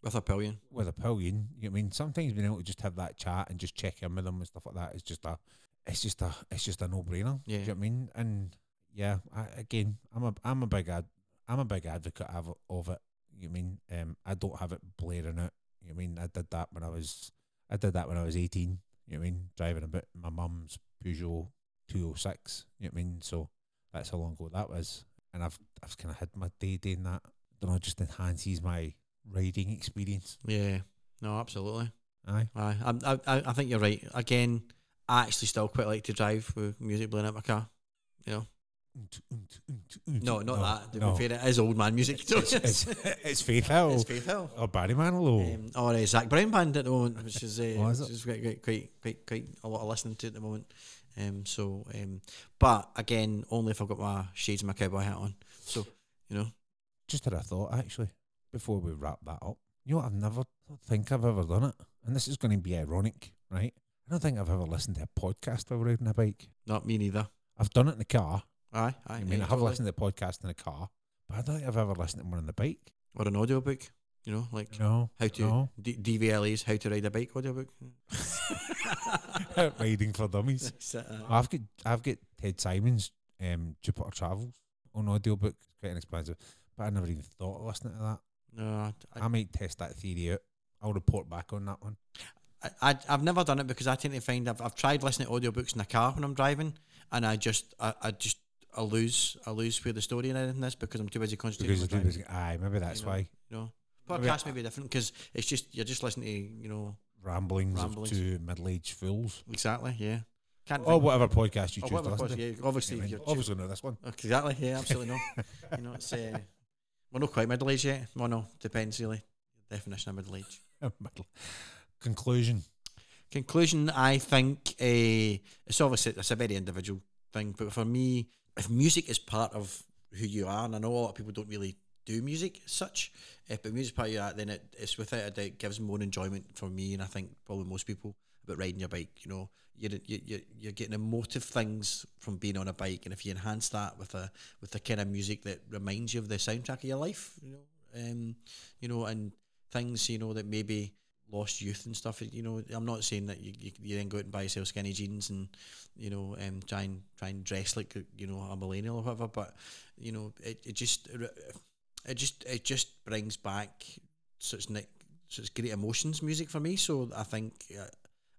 [SPEAKER 1] With a pillion,
[SPEAKER 2] with a pillion, you mean sometimes being able to just have that chat and just check in with them and stuff like that is just a, it's just a, it's just a no brainer. Do you know what I mean? And yeah, I, again, I'm a, I'm a big ad, I'm a big advocate of, it- of it. You mean, um, I don't have it blaring out. You mean, I did that when I was, I did that when I was 18. You know I mean? Driving a bit my mum's Peugeot 206. You know I mean? So that's how long ago that was. And I've, I've kind of had my day doing that. don't know, just enhances my riding experience.
[SPEAKER 1] yeah, no, absolutely.
[SPEAKER 2] Aye.
[SPEAKER 1] Aye, I, I, I I think you're right. Again, I actually still quite like to drive with music playing out my car. You know, no, not that. To
[SPEAKER 2] no.
[SPEAKER 1] be fair, it is old man music.
[SPEAKER 2] It's, it's, it's Faith Hill
[SPEAKER 1] it's Faith Hill.
[SPEAKER 2] or Barry Manilow.
[SPEAKER 1] Um, or uh, Zac Brown band at the moment, which is uh,
[SPEAKER 2] Oh, is
[SPEAKER 1] which is quite, quite quite quite quite a lot of listening to at the moment. Um, so, um, but again, only if I've got my shades and my cowboy hat on. So, you know,
[SPEAKER 2] Just had a thought actually before we wrap that up. You know? I've never I don't think I've ever done it, and this is going to be ironic, right? I don't think I've ever listened to a podcast while riding a bike.
[SPEAKER 1] not me neither.
[SPEAKER 2] I've done it in the car.
[SPEAKER 1] Aye, aye.
[SPEAKER 2] I mean, I have
[SPEAKER 1] totally.
[SPEAKER 2] listened to the podcast in the car, but I don't think I've ever listened to one on the bike.
[SPEAKER 1] or an audiobook. You know, like
[SPEAKER 2] No,
[SPEAKER 1] how to
[SPEAKER 2] no.
[SPEAKER 1] D- DVLA's How to Ride a Bike audiobook.
[SPEAKER 2] riding for dummies.
[SPEAKER 1] It, uh,
[SPEAKER 2] I've got I've got Ted Simon's um, Jupiter Travels on audiobook. It's quite inexpensive, but I never even thought of listening to that.
[SPEAKER 1] no, I,
[SPEAKER 2] I might test that theory out. I'll report back on that one.
[SPEAKER 1] I, I, I've never done it because I tend to find I've, I've tried listening to audiobooks in the car when I'm driving, and I just I, I just I lose I lose where the story and everything is because I'm too busy concentrating.
[SPEAKER 2] Because
[SPEAKER 1] on
[SPEAKER 2] it's
[SPEAKER 1] driving,
[SPEAKER 2] aye, maybe that's
[SPEAKER 1] you know,
[SPEAKER 2] why
[SPEAKER 1] You know,
[SPEAKER 2] Maybe
[SPEAKER 1] podcast may be different because it's just you're just listening to you know
[SPEAKER 2] ramblings,
[SPEAKER 1] Ramblings.
[SPEAKER 2] of two middle-aged fools,
[SPEAKER 1] exactly yeah. Can't
[SPEAKER 2] or whatever podcast you
[SPEAKER 1] or
[SPEAKER 2] choose to listen
[SPEAKER 1] podcast,
[SPEAKER 2] to.
[SPEAKER 1] yeah, obviously,
[SPEAKER 2] I mean,
[SPEAKER 1] you're
[SPEAKER 2] obviously not this one.
[SPEAKER 1] Exactly. Yeah, absolutely no. you know, it's uh, we're not quite middle aged yet. Well, no, depends really. Definition of middle age.
[SPEAKER 2] Middle. Conclusion.
[SPEAKER 1] Conclusion. I think uh, it's obviously it's a very individual thing, but for me, if music is part of who you are, and I know a lot of people don't really do music as such, if but music part of then it, it's without a doubt gives more enjoyment for me, and I think probably most people about riding your bike. You know, you're you you're, you're getting emotive things from being on a bike, and if you enhance that with a with the kind of music that reminds you of the soundtrack of your life, you know, um, you know, and things you know that maybe lost youth and stuff. You know, I'm not saying that you, you, you then go out and buy yourself skinny jeans and you know um, try and try and dress like you know a millennial or whatever, but you know it, it just it just it just brings back such ni- such great emotions music for me. So I think uh,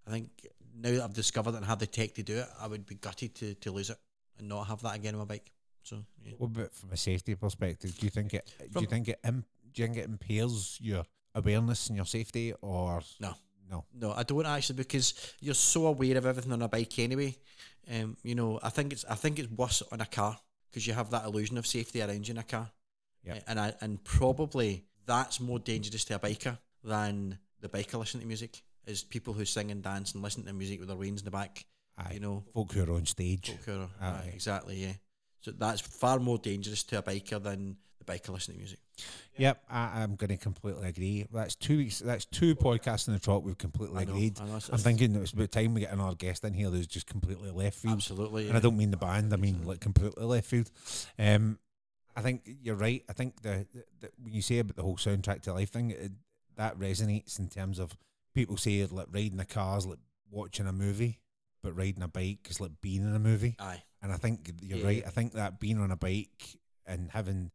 [SPEAKER 1] I think now that I've discovered and had the tech to do it, I would be gutted to, to lose it and not have that again on my bike. So yeah.
[SPEAKER 2] What about from a safety perspective? Do you think it? do you think it? Do you think it impairs your awareness and your safety, or
[SPEAKER 1] No.
[SPEAKER 2] No.
[SPEAKER 1] No, I don't actually because you're so aware of everything on a bike anyway. Um, you know, I think it's I think it's worse on a car because you have that illusion of safety around you in a car.
[SPEAKER 2] Yep.
[SPEAKER 1] Uh, and I and probably that's more dangerous to a biker than the biker listening to music. Is people who sing and dance and listen to music with their reins in the back.
[SPEAKER 2] Aye.
[SPEAKER 1] You know,
[SPEAKER 2] folk who are on stage.
[SPEAKER 1] folk who are-
[SPEAKER 2] Aye.
[SPEAKER 1] aye, exactly, yeah. So that's far more dangerous to a biker than the biker listening to music.
[SPEAKER 2] Yep, I, I'm going to completely agree. That's two weeks. That's two podcasts in the trot. We've completely
[SPEAKER 1] I know,
[SPEAKER 2] agreed.
[SPEAKER 1] I know, it's-
[SPEAKER 2] I'm thinking that it's about time we get another guest in here who's just completely left field.
[SPEAKER 1] absolutely.
[SPEAKER 2] And I don't mean the band. I mean like completely left field. Um, I think you're right. I think the, the, the when you say about the whole soundtrack to life thing, it, that resonates in terms of people say like riding a car is like watching a movie, but riding a bike is like being in a movie.
[SPEAKER 1] Aye.
[SPEAKER 2] And I think you're
[SPEAKER 1] Yeah.
[SPEAKER 2] right. I think that being on a bike and having,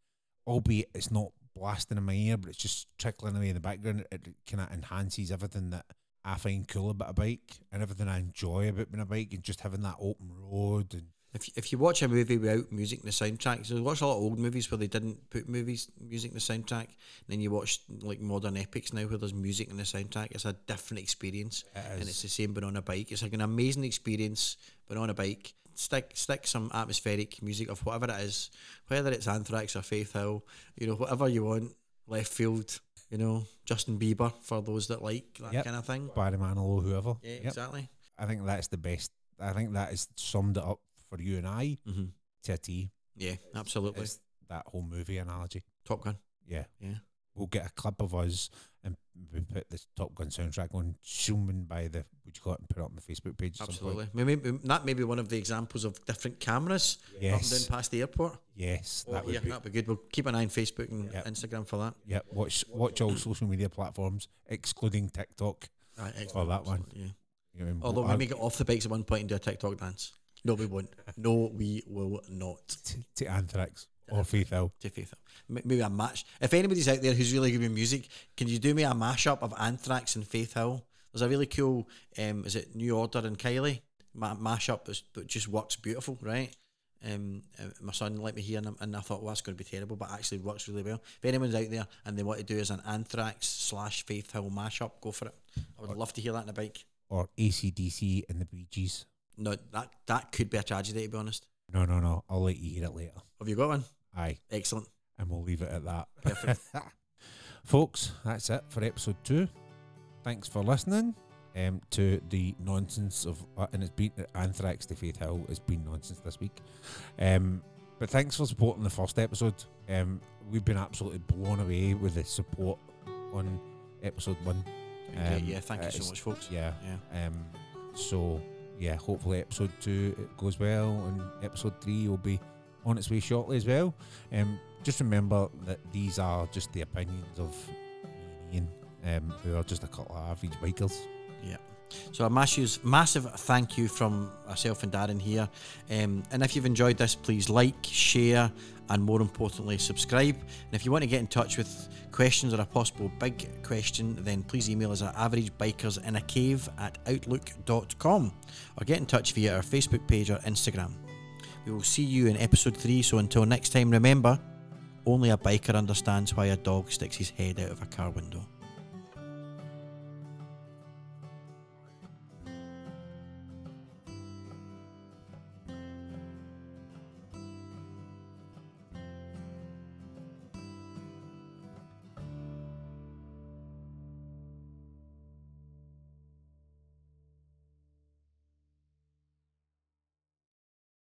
[SPEAKER 2] albeit it's not blasting in my ear, but it's just trickling away in the background, it kind of enhances everything that I find cool about a bike and everything I enjoy about being a bike and just having that open road and
[SPEAKER 1] If if you watch a movie without music in the soundtrack, so watch a lot of old movies where they didn't put movies music in the soundtrack. And then you watch like modern epics now where there's music in the soundtrack. It's a different experience,
[SPEAKER 2] It
[SPEAKER 1] and it's the same but on a bike. It's like an amazing experience, but on a bike. Stick stick some atmospheric music of whatever it is, whether it's Anthrax or Faith Hill, you know, whatever you want. Left field, you know, Justin Bieber for those that like that
[SPEAKER 2] Yep.
[SPEAKER 1] kind of thing.
[SPEAKER 2] Barry Manilow, whoever.
[SPEAKER 1] Yeah,
[SPEAKER 2] Yep.
[SPEAKER 1] exactly.
[SPEAKER 2] I think that's the best. I think that is summed it up for you and I
[SPEAKER 1] hmm
[SPEAKER 2] to a T.
[SPEAKER 1] Yeah, absolutely.
[SPEAKER 2] It's that whole movie analogy.
[SPEAKER 1] Top Gun.
[SPEAKER 2] Yeah.
[SPEAKER 1] Yeah.
[SPEAKER 2] We'll get a clip of us and we put the Top Gun soundtrack on, zooming by the, would you call it, and put it on the Facebook page.
[SPEAKER 1] Absolutely. Maybe, that may be one of the examples of different cameras up and
[SPEAKER 2] Yes.
[SPEAKER 1] down past the airport.
[SPEAKER 2] Yes.
[SPEAKER 1] Oh,
[SPEAKER 2] That
[SPEAKER 1] yeah,
[SPEAKER 2] would be.
[SPEAKER 1] that'd be good. We'll keep an eye on Facebook and
[SPEAKER 2] Yep.
[SPEAKER 1] Instagram for that.
[SPEAKER 2] Yeah. Watch, watch all social media platforms, excluding TikTok.
[SPEAKER 1] Right,
[SPEAKER 2] For that one.
[SPEAKER 1] Yeah.
[SPEAKER 2] You know,
[SPEAKER 1] Although we may get off the bikes at one point and do a TikTok dance. No, we won't. No, we will not.
[SPEAKER 2] to, to Anthrax or Faith Hill.
[SPEAKER 1] To Faith Hill. Maybe a match. If anybody's out there who's really good with music, can you do me a mashup of Anthrax and Faith Hill? There's a really cool, um, is it New Order and Kylie? Ma- mashup that just works beautiful, right? Um, uh, my son let me hear and, and I thought, well, that's going to be terrible, but actually works really well. If anyone's out there and they want to do is an Anthrax slash Faith Hill mashup, go for it. I would love to hear that in a bike.
[SPEAKER 2] Or ACDC and the Bee Gees.
[SPEAKER 1] No, that that could be a tragedy to be honest.
[SPEAKER 2] No, no, no. I'll let you hear it later.
[SPEAKER 1] Have you got one?
[SPEAKER 2] Aye.
[SPEAKER 1] Excellent.
[SPEAKER 2] And we'll leave it at that.
[SPEAKER 1] Perfect.
[SPEAKER 2] Folks, that's it for episode two. Thanks for listening um, to the nonsense of, uh, and it's been Anthrax to Faith Hill has been nonsense this week. Um, but thanks for supporting the first episode. Um, we've been absolutely blown away with the support on episode one.
[SPEAKER 1] Okay,
[SPEAKER 2] Um,
[SPEAKER 1] yeah, thank you so much, folks.
[SPEAKER 2] Yeah.
[SPEAKER 1] Yeah.
[SPEAKER 2] Um, so yeah, hopefully episode two it goes well, and episode three will be on its way shortly as well. Um, just remember that these are just the opinions of Ian, um, who are just a couple of average bikers. Yeah.
[SPEAKER 1] So a massive, massive thank you from myself and Darren here. Um, and if you've enjoyed this, please like, share, and more importantly, subscribe. And if you want to get in touch with questions or a possible big question, then please email us at averagebikersinacave at outlook.com or get in touch via our Facebook page or Instagram. We will see you in episode 3, so until next time, remember, only a biker understands why a dog sticks his head out of a car window.